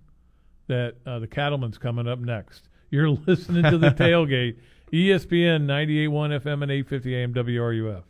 That uh, the cattleman's coming up next. You're listening to the tailgate, ESPN 98.1 FM and 850 AM WRUF.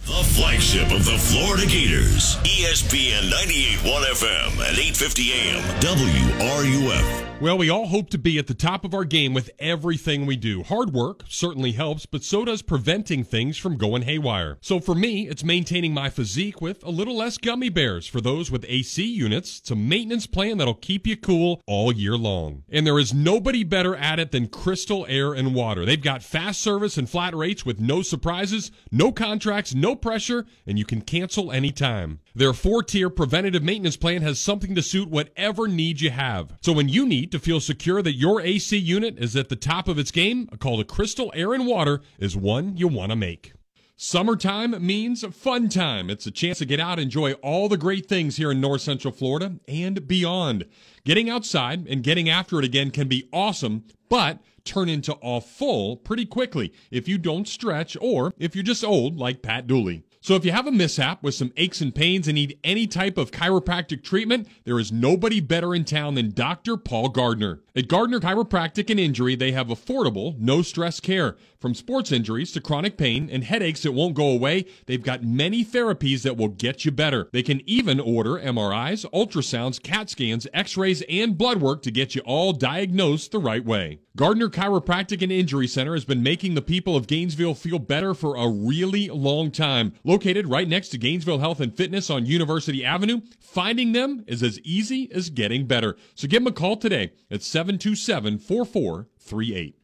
The flagship of the Florida Gators, ESPN 98.1 FM and 850 AM WRUF. Well, we all hope to be at the top of our game with everything we do. Hard work certainly helps, but so does preventing things from going haywire. So for me, it's maintaining my physique with a little less gummy bears. For those with AC units, it's a maintenance plan that'll keep you cool all year long. And there is nobody better at it than Crystal Air and Water. They've got fast service and flat rates with no surprises, no contracts, no no pressure, and you can cancel anytime. Their four tier preventative maintenance plan has something to suit whatever need you have. So when you need to feel secure that your AC unit is at the top of its game, a call to Crystal Air and Water is one you want to make. Summertime means fun time. It's a chance to get out enjoy all the great things here in North Central Florida and beyond. Getting outside and getting after it again can be awesome, but turn into all full pretty quickly if you don't stretch or if you're just old like Pat Dooley. So if you have a mishap with some aches and pains and need any type of chiropractic treatment, there is nobody better in town than Dr. Paul Gardner. At Gardner Chiropractic and Injury, they have affordable, no stress care. From sports injuries to chronic pain and headaches that won't go away, they've got many therapies that will get you better. They can even order MRIs, ultrasounds, CAT scans, x rays, and blood work to get you all diagnosed the right way. Gardner Chiropractic and Injury Center has been making the people of Gainesville feel better for a really long time. Located right next to Gainesville Health and Fitness on University Avenue, finding them is as easy as getting better. So give them a call today at 727 4438.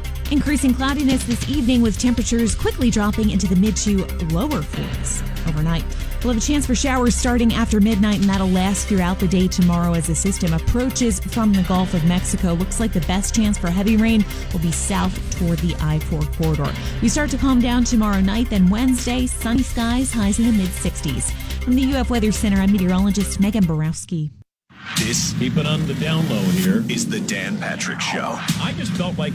Increasing cloudiness this evening with temperatures quickly dropping into the mid to lower 40s overnight. We'll have a chance for showers starting after midnight, and that'll last throughout the day tomorrow as the system approaches from the Gulf of Mexico. Looks like the best chance for heavy rain will be south toward the I 4 corridor. We start to calm down tomorrow night, then Wednesday, sunny skies, highs in the mid 60s. From the UF Weather Center, I'm meteorologist Megan Borowski. This, keep it on the down low here, is the Dan Patrick Show. I just felt like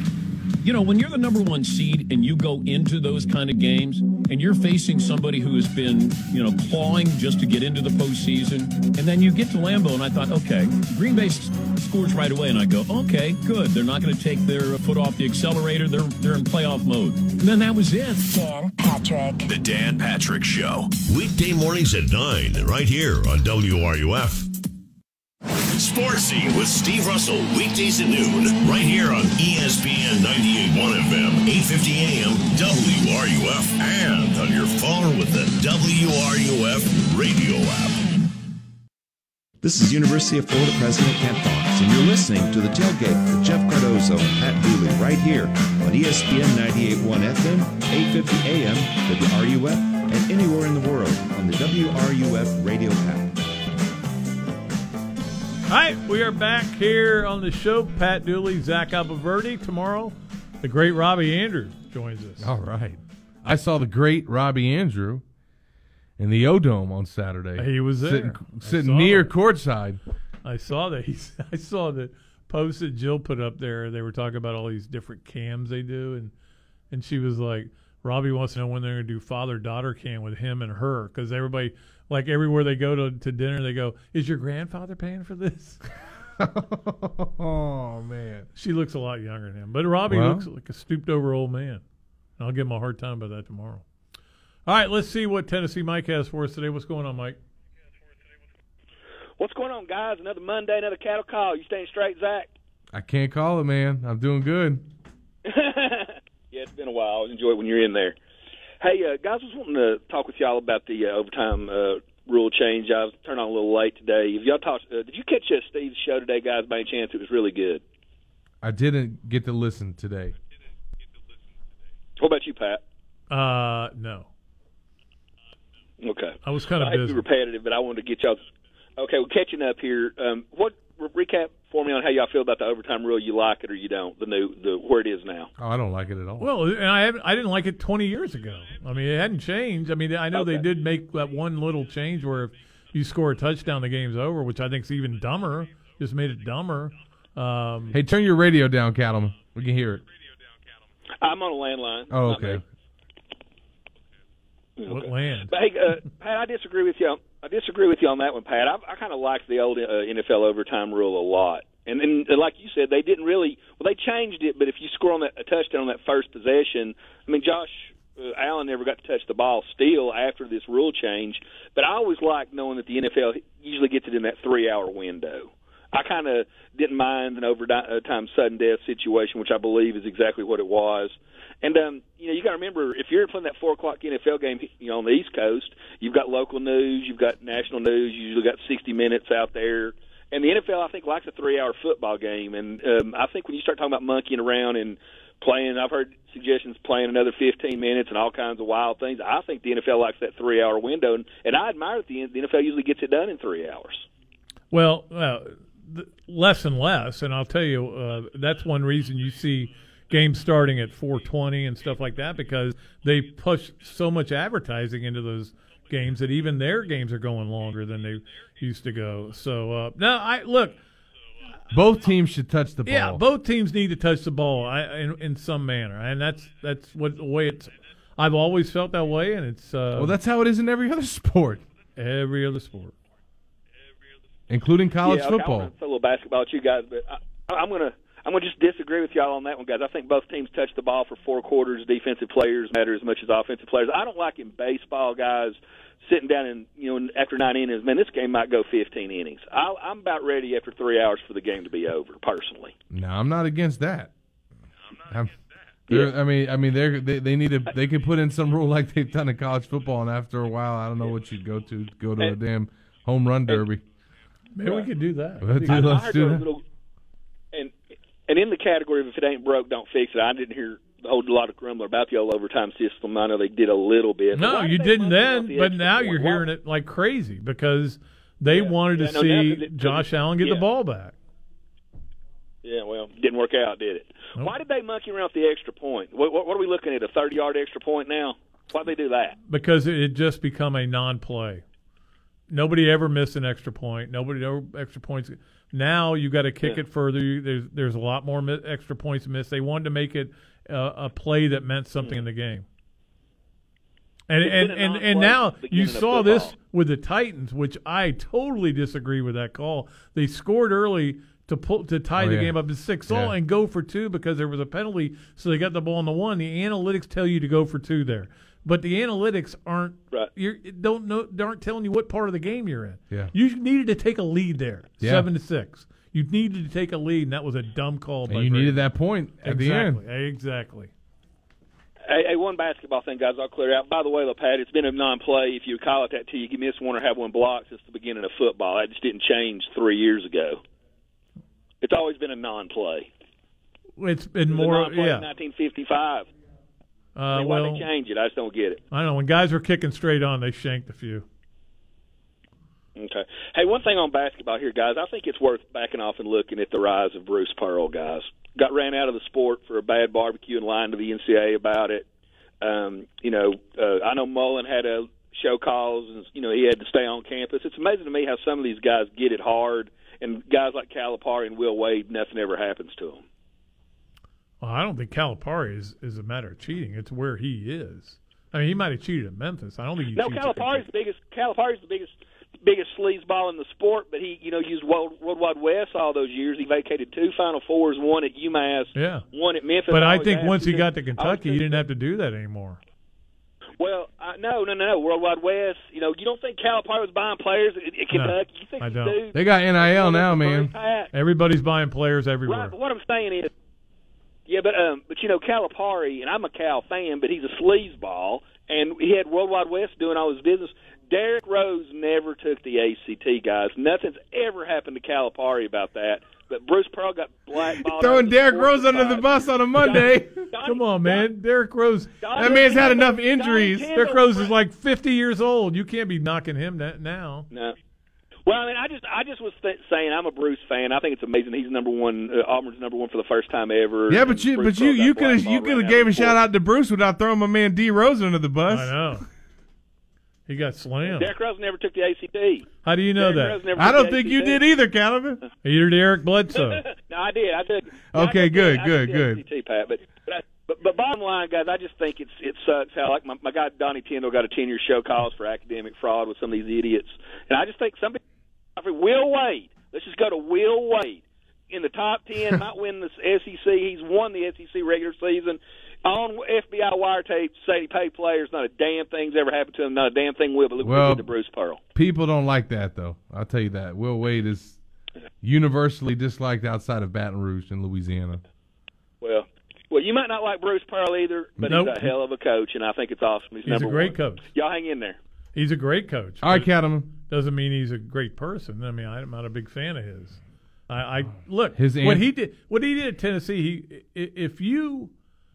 you know, when you're the number one seed and you go into those kind of games and you're facing somebody who has been, you know, clawing just to get into the postseason, and then you get to Lambeau, and I thought, okay, Green Bay scores right away, and I go, okay, good. They're not going to take their foot off the accelerator. They're they're in playoff mode. And then that was it. Dan Patrick. The Dan Patrick Show. Weekday mornings at 9, right here on WRUF. Sports Scene with Steve Russell, weekdays at noon, right here on ESPN 98.1 FM, 850 AM, WRUF, and on your phone with the WRUF radio app. This is University of Florida President Kent Fuchs, and you're listening to The Tailgate with Jeff Cardozo and Pat Dooley right here on ESPN 98.1 FM, 850 AM, WRUF, and anywhere in the world on the WRUF radio app. All right, we are back here on the show. Pat Dooley, Zach Abolverdi. Tomorrow, the great Robbie Andreu joins us. All right. I saw the great Robbie Andreu in the O Dome on Saturday. He was there. Sitting, I sitting saw near it. courtside. I saw that. He's, I saw the post that Jill put up there. They were talking about all these different cams they do, and and she was like, Robbie wants to know when they're going to do father daughter cam with him and her because everybody, like everywhere they go to, to dinner, they go, "Is your grandfather paying for this?" oh man, she looks a lot younger than him, but Robbie Well- looks like a stooped over old man. I'll give him a hard time about that tomorrow. All right, let's see what Tennessee Mike has for us today. What's going on, Mike? What's going on, guys? Another Monday, another cattle call. You staying straight, Zach? I can't call it, man. I'm doing good. yeah, it's been a while. I always enjoy it when you're in there. Hey, uh, guys, I was wanting to talk with y'all about the uh, overtime uh, rule change. I was turned on a little late today. Have y'all talked? Uh, did you catch uh, Steve's show today, guys? By any chance? It was really good. I didn't get to listen today. What about you, Pat? Uh, no. Okay. I was kind of I hate to busy. be repetitive, but I wanted to get y'all. Okay, well, catching up here. Um, what re- recap for me on how y'all feel about the overtime rule? You like it or you don't? The new, the where it is now. Oh, I don't like it at all. Well, and I haven't, I didn't like it 20 years ago. I mean, it hadn't changed. I mean, I know they did make that one little change where if you score a touchdown, the game's over, which I think is even dumber. Just made it dumber. Um, Hey, turn your radio down, Cattleman. We can hear it. I'm on a landline. Oh, not okay. me. What land? But hey, uh, Pat, I disagree with you. I disagree with you on that one, Pat. I, I kind of like the old uh, NFL overtime rule a lot. And then, like you said, they didn't really. Well, they changed it, but if you score on that a touchdown on that first possession, I mean, Josh uh, Allen never got to touch the ball still after this rule change. But I always like knowing that the NFL usually gets it in that three-hour window. I kind of didn't mind an overtime sudden death situation, which I believe is exactly what it was. And um, you know, you got to remember if you're playing that four o'clock NFL game, you know, on the East Coast, you've got local news, you've got national news, you usually got 60 minutes out there. And the NFL, I think, likes a three-hour football game. And um, I think when you start talking about monkeying around and playing, I've heard suggestions playing another 15 minutes and all kinds of wild things. I think the NFL likes that three-hour window, and, and I admire that the, the NFL usually gets it done in three hours. Well, uh, less and less, and I'll tell you uh, that's one reason you see games starting at 4:20 and stuff like that because they push so much advertising into those games that even their games are going longer than they used to go. So uh, now, I look. Both teams should touch the ball. Yeah, both teams need to touch the ball I, in, in some manner, and that's that's what the way it's. I've always felt that way, and it's. Uh, well, that's how it is in every other sport, every other sport, including college yeah, okay, football. I want to throw a little basketball at you guys, but I, I'm going to I'm going to just disagree with y'all on that one, guys. I think both teams touch the ball for four quarters. Defensive players matter as much as offensive players. I don't like in baseball, guys, sitting down and you know after nine innings. Man, this game might go 15 innings. I, I'm about ready after three hours for the game to be over, personally. No, I'm not against that. I'm, they're- I mean, I mean, they're, they they need to they could put in some rule like they've done in college football, and after a while, I don't know what you'd go to go to a damn home run derby. Maybe we could do that. Let's, do, I let's heard do that. a little, and and in the category of if it ain't broke, don't fix it. I didn't hear a whole lot of grumbler about the old overtime system. I know they did a little bit. No, you didn't then, the but now you're Why- hearing it like crazy because they wanted Yeah, to no, see it- Josh Allen get yeah. the ball back. Yeah, well, didn't work out, did it? Why did they monkey around with the extra point? What, what, what are we looking at? A thirty-yard extra point now? Why'd they do that? because it had just become a non-play. Nobody ever missed an extra point. Nobody ever extra points. Now you got to kick Yeah. it further. You- There's there's a lot more mi- extra points missed. They wanted to make it uh, a play that meant something in the game. And It's and been and, and now since the beginning you saw this football. with the Titans, which I totally disagree with that call. They scored early to pull to tie Oh, the yeah. game up to six all and go for two because there was a penalty, so they got the ball on the one. The analytics tell you to go for two there, but the analytics aren't Right. you don't know aren't telling you what part of the game you're in. Yeah. You needed to take a lead there, Yeah. seven to six. You needed to take a lead, and that was a dumb call. by you Brady. needed that point at the end. exactly, eh, exactly. Hey, hey, one basketball thing, guys. I'll clear out. By the way, LaPat, it's been a non-play. If you call it that, till you can miss one or have one blocked since the beginning of football. That just didn't change three years ago. It's always been a non-play. It's been It was a more, non-play yeah. in 1955. Uh, I mean, why well, they change it? I just don't get it. I don't know. When guys were kicking straight on, they shanked a few. Okay. Hey, one thing on basketball here, guys. I think it's worth backing off and looking at the rise of Bruce Pearl, guys. Got ran out of the sport for a bad barbecue and lying to the NCAA about it. Um, you know, uh, I know Mullen had a show cause, and you know he had to stay on campus. It's amazing to me how some of these guys get it hard, and guys like Calipari and Will Wade, nothing ever happens to them. Well, I don't think Calipari is, is a matter of cheating. It's where he is. I mean, he might have cheated at Memphis. I don't think he No, Calipari's the biggest. Calipari's the biggest biggest sleazeball in the sport, but he, you know, used World, World Wide Wes all those years. He vacated two Final Fours, one at UMass, Yeah. one at Memphis. But I always think once he got to Kentucky, he didn't have to do that anymore. Well, I, no, no, no, no. World Wide Wes. You know, you don't think Calipari was buying players at, at Kentucky? you think I don't. dudes- They got NIL now, man. Everybody's buying players everywhere. Right, but what I'm saying is, yeah, but um, but you know, Calipari, and I'm a Cal fan, but he's a sleazeball, and he had World Wide Wes doing all his business. Derrick Rose never took the ACT, guys. Nothing's ever happened to Calipari about that. But Bruce Pearl got blackballed. Throwing out of the Derrick Rose for under the bus on a Monday. Come on, man. Derrick Rose. That man's had enough injuries. Derrick Rose is like 50 years old. You can't be knocking him that now. No. Well, I mean, I just, I just was th- saying, I'm a Bruce fan. I think it's amazing he's number one. Uh, Auburn's number one for the first time ever. Yeah, but you, Bruce but you, you could have, you could have gave a shout out to Bruce without throwing my man D Rose under the bus. I know. He got slammed. Derrick Rose never took the ACT. How do you know Derrick Rose that? never I don't the think you did either, Calvin. You're Derek Bledsoe. no, I did. I did. Okay, I did, good, I good, did good. ACT, Pat, but but, I, but but bottom line, guys, I just think it's it sucks how like my, my guy Donnie Tyndall got a ten year show cause for academic fraud with some of these idiots, and I just think somebody, Will Wade. Let's just go to Will Wade in the top ten, might win the SEC. He's won the SEC regular season. On FBI wiretapes, say he paid players. Not a damn thing's ever happened to him. Not a damn thing will. But look what Well- he to Bruce Pearl. People don't like that though. I'll tell you that. Will Wade is universally disliked outside of Baton Rouge in Louisiana. Well, well, you might not like Bruce Pearl either, but Nope. he's a hell of a coach, and I think it's awesome. He's, He's a great one. coach. Y'all hang in there. He's a great coach. All right, Cattleman. Doesn't mean he's a great person. I mean, I'm not a big fan of his. I, I look His what he did. What he did at Tennessee. He, if you,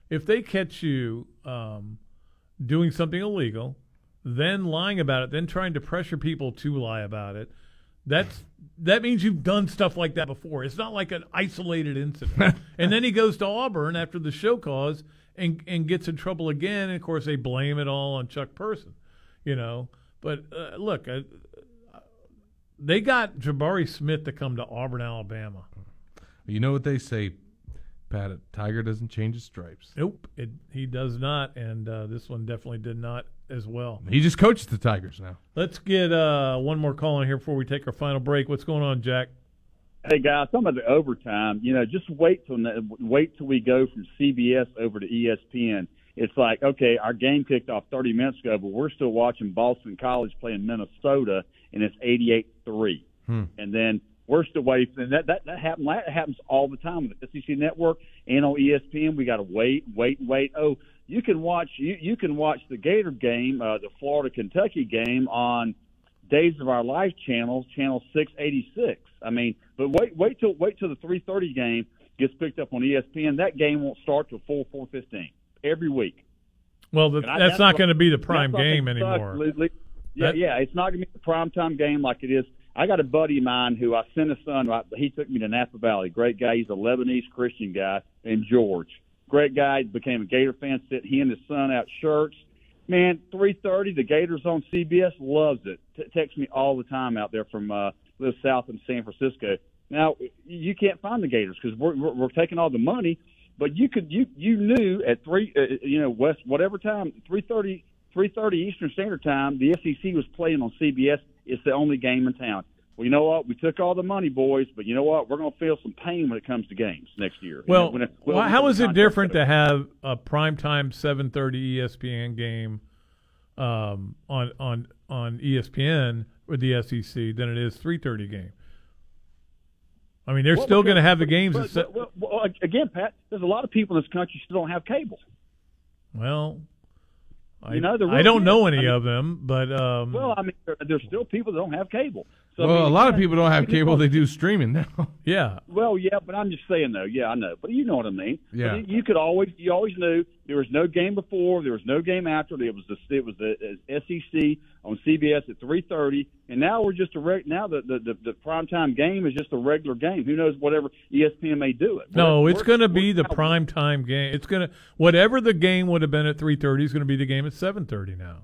if they catch you um, doing something illegal, then lying about it, then trying to pressure people to lie about it, that's that means you've done stuff like that before. It's not like an isolated incident. and then he goes to Auburn after the show cause and and gets in trouble again. And of course, they blame it all on Chuck Person, you know. But uh, look, uh, they got Jabari Smith to come to Auburn, Alabama. You know what they say, Pat? A tiger doesn't change his stripes. Nope, it, he does not, and uh, this one definitely did not as well. He just coaches the Tigers now. Let's get uh, one more call in here before we take our final break. What's going on, Jack? Hey guys, talking about the overtime, you know, just wait till wait till we go from CBS over to ESPN. It's like okay, our game kicked off 30 minutes ago, but we're still watching Boston College playing Minnesota, and it's 88-3. Hmm. And then we're still waiting. And that that that happens. That happens all the time with the SEC Network and on ESPN. We got to wait, wait, wait. Oh, you can watch you you can watch the Gator game, uh, the Florida Kentucky game on Days of Our Life channel, channel 686. I mean, but wait wait till wait till the 3:30 game gets picked up on ESPN. That game won't start till 4 4:15 every week. Well, the, I- that's, not what- going to be the prime game sucks, anymore. Yeah, That- yeah, it's not going to be the prime time game like it is. I got a buddy of mine who I sent his son. right, He took me to Napa Valley. Great guy. He's a Lebanese Christian guy, and George. Great guy. Became a Gator fan. Sent he and his son out shirts. Man, three thirty. The Gators on CBS loves it. T- texts me all the time out there from uh, live south in San Francisco. Now you can't find the Gators because we're, we're we're taking all the money. But you could you you knew at three uh, you know west whatever time three thirty three thirty Eastern Standard Time the SEC was playing on CBS. It's the only game in town. Well, you know what? We took all the money, boys, but you know what? We're going to feel some pain when it comes to games next year. You know, Well, when it- well, how it contract- different to have a primetime 7:30 ESPN game um, on on on ESPN with the SEC than it is 3:30 game? I mean, they're Well, still going to have the games. But, but- well, well, again, Pat, there's a lot of people in this country still don't have cable. well, I, You know, I don't know any I mean- of them, but um, Well, I mean, there, there's still people that don't have cable. So, I well, mean, a lot of people don't have cable. They do streaming now. yeah. Well, yeah, but I'm just saying though. Yeah, I know, but you know what I mean. Yeah. But you could always, you always knew there was no game before, there was no game after. It was the it was the uh, SEC on CBS at 3:30, and now we're just a reg, now the the the, the primetime game is just a regular game. Who knows? Whatever ESPN may do it. No, We're- it's going to be the now- prime time game. It's going to whatever the game would have been at 3:30 is going to be the game at 7:30 now.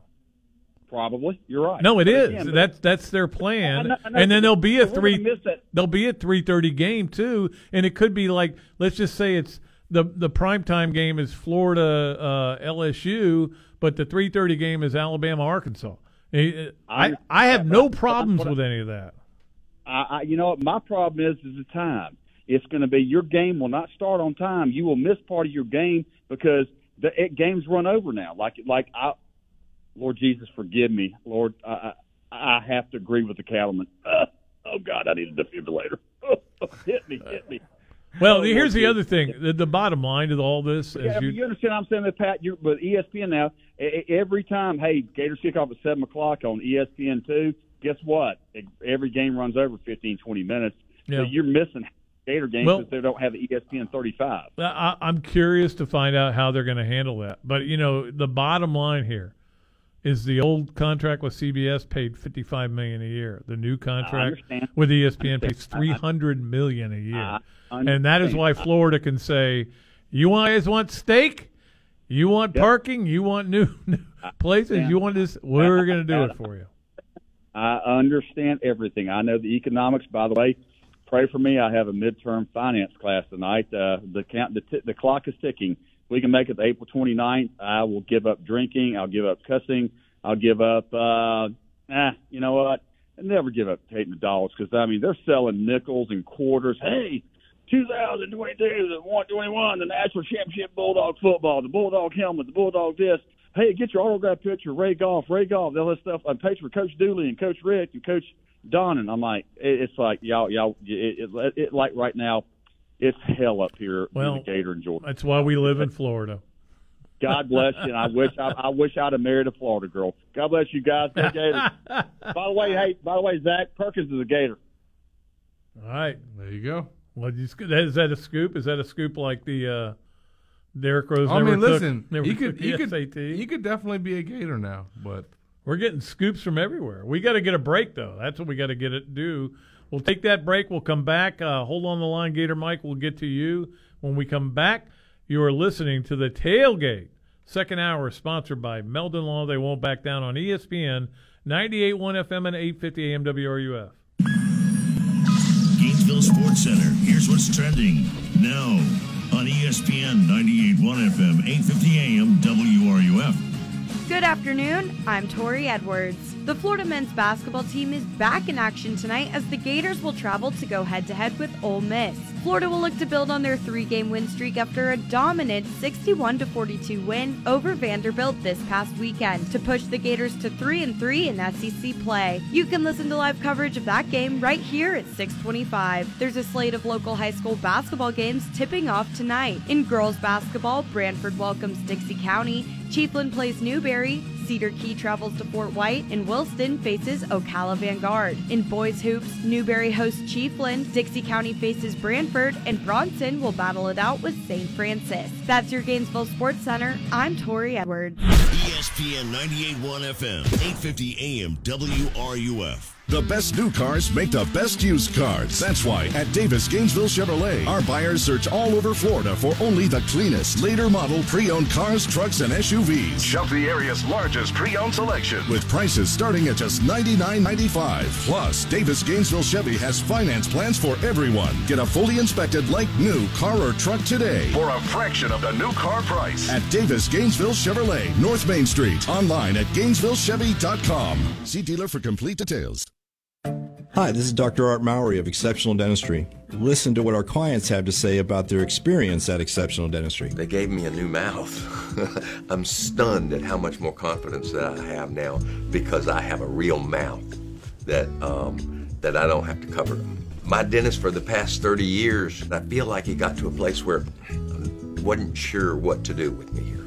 Probably, you're right. No, it But is. again, that's that's their plan. I know- I know, and then there'll be a three. gonna miss that. There'll be a three thirty game too, and it could be like let's just say it's the the primetime game is Florida uh, LSU, but the three thirty game is Alabama Arkansas. I I, I have no problems with any of that. I, I, you know, what my problem is is the time. It's going to be your game will not start on time. You will miss part of your game because the it, games run over now. Like like I, Lord Jesus, forgive me, Lord. I I, I have to agree with the cattleman. Uh, oh God, I need a defibrillator. hit me, hit me. Well, Oh, here's the other thing. The, the bottom line to all this is Yeah, you, you understand what I'm saying, that, Pat? You're, but ESPN now, every time, hey, Gators kick off at 7 o'clock on ESPN 2, guess what? Every game runs over 15, 20 minutes. Yeah. So you're missing Gator games Well- because they don't have ESPN 35. I, I'm curious to find out how they're going to handle that. But you know, the bottom line here is the old contract with CBS paid 55 million a year. The new contract with ESPN pays 300 million a year, and that is why Florida can say, "You guys want steak? You want Yep. parking? You want new, new places? Yeah. You want this? We're going to do it for you. I understand everything. I know the economics. By the way, pray for me. I have a midterm finance class tonight. Uh, the count, the, t- the clock is ticking. We can make it to April 29th, I will give up drinking. I'll give up cussing. I'll give up. Uh, ah, you know what? I never give up taking the dollars because I mean they're selling nickels and quarters. Hey, 2022 is 121, the national championship Bulldog football, the Bulldog helmet, the Bulldog this. Hey, get your autograph picture, Ray Goff, Ray Goff, all that stuff. I'm page for Coach Dooley and Coach Rick and Coach Don, and I'm like, it, it's like y'all, y'all, it, it, it, like right now, it's hell up here Well, in the Gator and Jordan. That's why we live in Florida. God bless you, and I wish I, I wish I'd have married a Florida girl. God bless you guys. Go Gators. by the way, hey, by the way, Zach Perkins is a Gator. All right. There you go. Well, you, is that a scoop? Is that a scoop like the uh, Derrick Rose? I never mean, took- listen, never he could, the he could, SAT? he could definitely be a Gator now, but We're getting scoops from everywhere. We got to get a break though. That's what we got to get it do. We'll take that break. We'll come back. Uh, hold on the line, Gator Mike. We'll get to you when we come back. You are listening to the tailgate. Second hour sponsored by Meldon Law. They won't back down on ESPN 98.1 FM and 850 AM WRUF. Gainesville Sports Center. Here's what's trending now on ESPN 98.1 FM, 8:50 AM, WRUF. Good afternoon. I'm Tori Edwards. The Florida men's basketball team is back in action tonight as the Gators will travel to go head to head with Ole Miss. Florida will look to build on their three game win streak after a dominant 61 42 win over Vanderbilt this past weekend to push the Gators to 3 and 3 in SEC play. You can listen to live coverage of that game right here at 625. There's a slate of local high school basketball games tipping off tonight. In girls basketball, Branford welcomes Dixie County, Chiefland plays Newberry, Cedar Key travels to Fort White, and Williston faces Ocala Vanguard. In boys hoops, Newberry hosts Chiefland, Dixie County faces Branford, and Bronson will battle it out with St. Francis. That's your Gainesville Sports Center. I'm Tori Edwards. ESPN 98.1 FM, 8:50 AM, WRUF. The best new cars make the best used cars. That's why at Davis Gainesville Chevrolet, our buyers search all over Florida for only the cleanest, later model pre owned cars, trucks, and SUVs. Shop the area's largest pre owned selection with prices starting at just $99.95. Plus, Davis Gainesville Chevy has finance plans for everyone. Get a fully inspected, like new car or truck today for a fraction of the new car price at Davis Gainesville Chevrolet, North Main Street. Online at GainesvilleChevy.com. See dealer for complete details. Hi, this is Dr. Art Mowry of Exceptional Dentistry. Listen to what our clients have to say about their experience at Exceptional Dentistry. They gave me a new mouth. I'm stunned at how much more confidence that I have now because I have a real mouth that um, that I don't have to cover. My dentist for the past 30 years, I feel like he got to a place where I wasn't sure what to do with me here.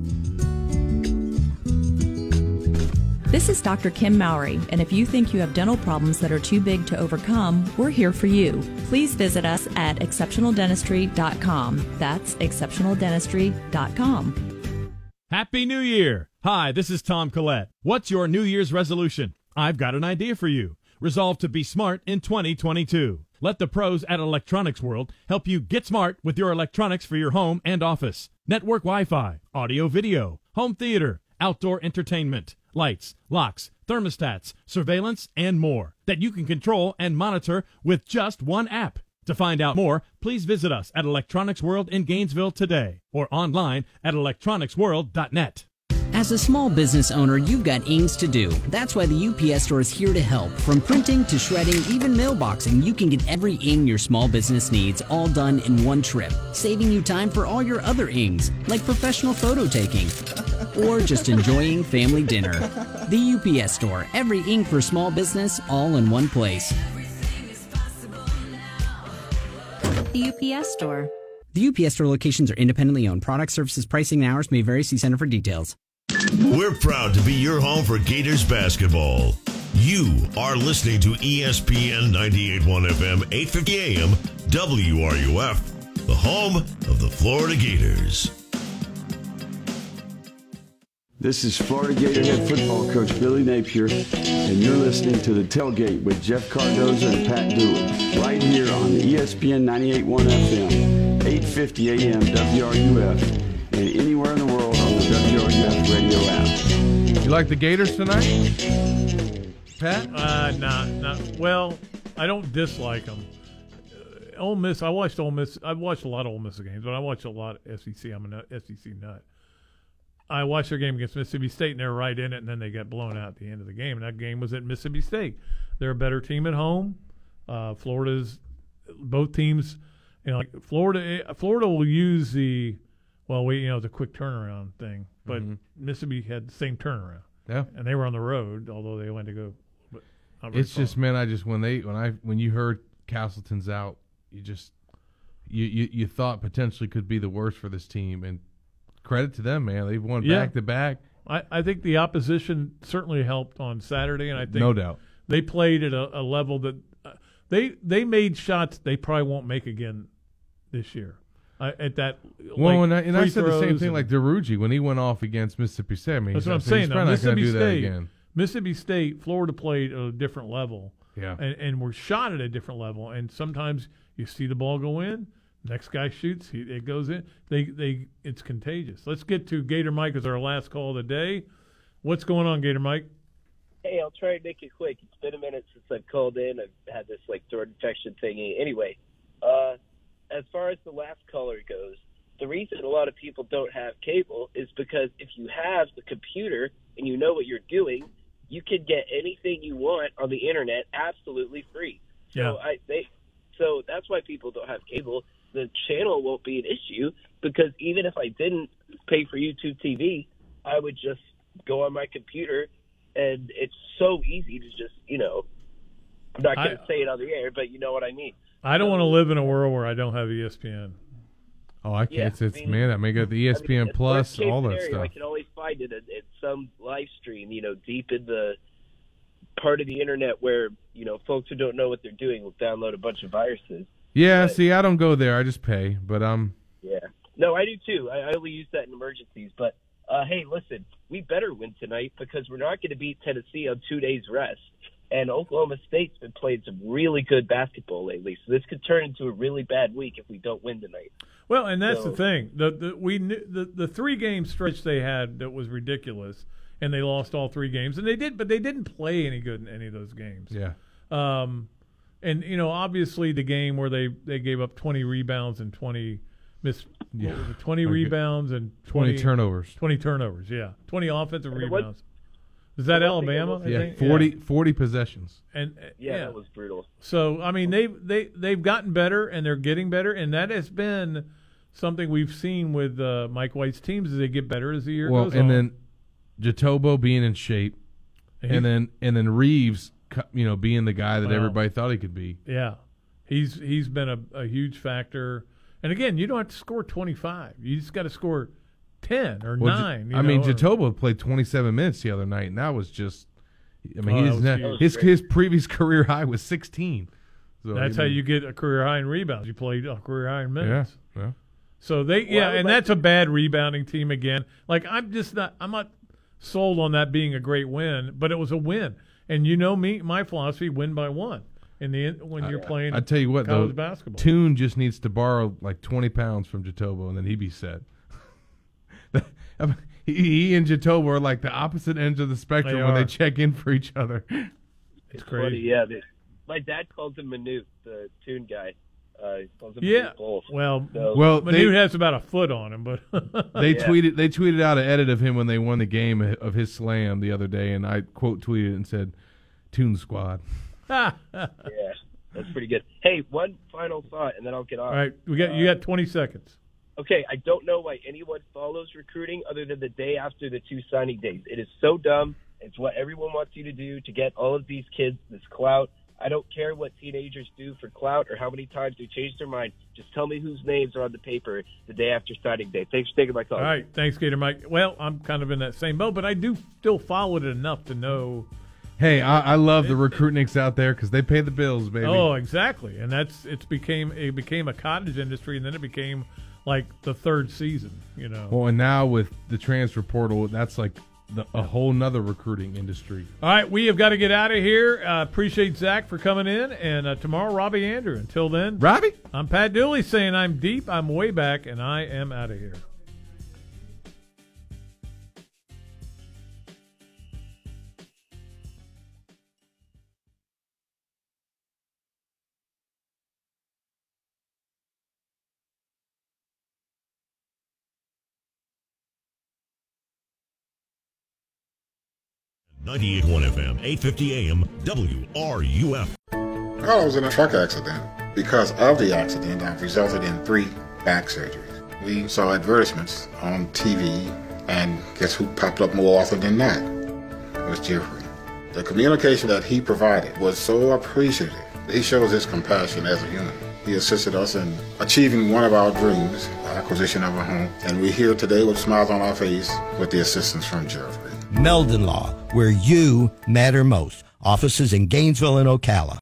This is Dr. Kim Mowry, and if you think you have dental problems that are too big to overcome, we're here for you. Please visit us at exceptionaldentistry.com. That's exceptionaldentistry.com. Happy New Year! Hi, this is Tom Collette. What's your New Year's resolution? I've got an idea for you. Resolve to be smart in 2022. Let the pros at Electronics World help you get smart with your electronics for your home and office. Network Wi Fi, audio video, home theater, outdoor entertainment, lights, locks, thermostats, surveillance, and more that you can control and monitor with just one app. To find out more, please visit us at Electronics World in Gainesville today or online at electronicsworld.net. As a small business owner, you've got ings to do. That's why the UPS store is here to help. From printing to shredding, even mailboxing, you can get every ing your small business needs all done in one trip, saving you time for all your other ings, like professional photo taking or just enjoying family dinner. The UPS store, every ink for small business, all in one place. The UPS store. The UPS store locations are independently owned. Product services, pricing, and hours may vary. See Center for details. We're proud to be your home for Gators basketball. You are listening to ESPN 98.1 FM, 850 AM, WRUF, the home of the Florida Gators. This is Florida Gator head football coach Billy Napier, and you're listening to the tailgate with Jeff Cardozo and Pat Dooley, right here on ESPN 98.1 FM, 8:50 AM WRUF, and anywhere in the world on the WRUF radio app. You like the Gators tonight, Pat? Uh, nah, nah. Well, I don't dislike them. Uh, Ole Miss. I watched Ole Miss. I've watched a lot of Ole Miss games, but I watched a lot of SEC. I'm a SEC nut. I watched their game against Mississippi State, and they're right in it, and then they got blown out at the end of the game. And that game was at Mississippi State. They're a better team at home. Uh, Florida's both teams. You know, like Florida. eh, Florida will use the well, we you know the quick turnaround thing, but Mississippi had the same turnaround. Yeah. and they were on the road, although they went to go. But not very It's just man, I just when they when I when you heard Castleton's out, you just you you, you thought potentially could be the worst for this team, and credit to them, man. They've won Yeah. back to back. I, I think the opposition certainly helped on Saturday, and I think No doubt. they played at a, a level that uh, they they made shots they probably won't make again this year. Uh, at that, Well, like, and I, and I said the same thing like Duruji when he went off against Mississippi State. I mean, That's what I'm saying. He's though. not going to Mississippi that State, again. Mississippi State, Florida played at a different level. Yeah. and and we're shot at a different level. And sometimes you see the ball go in, next guy shoots, he, it goes in. They they it's contagious. Let's get to Gator Mike as our last call of the day. What's going on, Gator Mike? Hey, I'll try to make it quick. It's been a minute since I've called in. I've had this like throat infection thingy. Anyway, uh, as far as the last caller goes, the reason a lot of people don't have cable is because if you have the computer and you know what you're doing, you can get anything you want on the internet absolutely free. Yeah. So I they so that's why people don't have cable. The channel won't be an issue because even if I didn't pay for YouTube TV, I would just go on my computer and it's so easy to just, you know, I'm not going to say it on the air, but you know what I mean. I don't want to live in a world where I don't have ESPN. Oh, I can't. Yeah, it's, it's I mean- man. I may got the E I ESPN mean, Plus, all that scenario, I can always find it at, at some live stream, you know, deep in the part of the internet where, you know, folks who don't know what they're doing will download a bunch of viruses. Yeah, see, I don't go there. I just pay, but um, Yeah. No, I do too. I, I only use that in emergencies. But uh, hey, listen, we better win tonight because we're not going to beat Tennessee on two days rest. And Oklahoma State's been playing some really good basketball lately, so this could turn into a really bad week if we don't win tonight. Well, and that's So- the thing. The, the we knew, the the three game stretch they had that was ridiculous, and they lost all three games, and they did, but they didn't play any good in any of those games. Yeah. Um, and you know, obviously the game where they they gave up twenty rebounds and twenty miss Yeah. twenty Okay. rebounds and 20 turnovers. Twenty turnovers, yeah, twenty offensive And what- rebounds. Is that the one thing I Alabama? will yeah, think? 40, 40 possessions. And uh, Yeah, yeah, that was brutal. so I mean they've they they've gotten better and they're getting better and that has been something we've seen with uh, Mike White's teams as they get better as the year Well, goes and on. And then Jitoboh being in shape, And and then and then Reeves, you know, being the guy that Wow. everybody thought he could be. yeah, he's he's been a, a huge factor. And again, you don't have to score twenty five; you just got to score ten or Well, nine. you I mean, know, or- Jitoboh played 27 minutes the other night, and that was just. I mean, Oh, that his was net- huge. his his previous career high was 16. So, That's I how mean, you get a career high in rebounds. You played a career high in minutes. Yeah, yeah. So they Well, yeah, I and that's a bad rebounding team again. Like I'm just not I'm not sold on that being a great win, but it was a win. And you know me, my philosophy: win by one. In the when you're playing, I tell you what, though, college basketball. Toon just needs to borrow like 20 pounds from Jitoboh, and then he'd be set. I mean, he, he and Jitoboh are like the opposite ends of the spectrum They when they check in for each other. It's Funny, crazy. yeah. they- my dad calls him Manute, the tune guy. Uh, he calls him Yeah. Well, So- Well, Manute they- has about a foot on him, but They Yeah. tweeted they tweeted out an edit of him when they won the game of his slam the other day, and I quote tweeted and said, "Tune Squad." yeah, that's pretty good. Hey, one final thought, and then I'll get off. All right, we got you got 20 seconds. Okay, I don't know why anyone follows recruiting other than the day after the two signing days. It is so dumb. It's what everyone wants you to do to get all of these kids this clout. I don't care what teenagers do for clout or how many times they change their mind. Just tell me whose names are on the paper the day after signing day. Thanks for taking my call. All right, thanks, Gator Mike. Well, I'm kind of in that same boat, but I do still follow it enough to know Hey, I, I love the recruitniks out there because they pay the bills, baby. Oh, exactly, and that's it's became it became a cottage industry, and then it became like the third season. You know. Well, and now with the transfer portal, that's like the, a whole nother recruiting industry. All right, we have got to get out of here. Uh, appreciate Zach for coming in, and uh, tomorrow Robbie Andreu. Until then, Robbie, I'm Pat Dooley saying I'm deep, I'm way back, and I am out of here. Ninety-eight-one FM, 850 AM, WRUF. I was in a truck accident. Because of the accident, I've resulted in three back surgeries. We saw advertisements on TV, and guess who popped up more often than that? It was Jeffrey. The communication that he provided was so appreciative. He shows his compassion as a human. He assisted us in achieving one of our dreams, acquisition of a home, and we're here today with smiles on our face with the assistance from Jeffrey. Meldon Law, where you matter most. Offices in Gainesville and Ocala.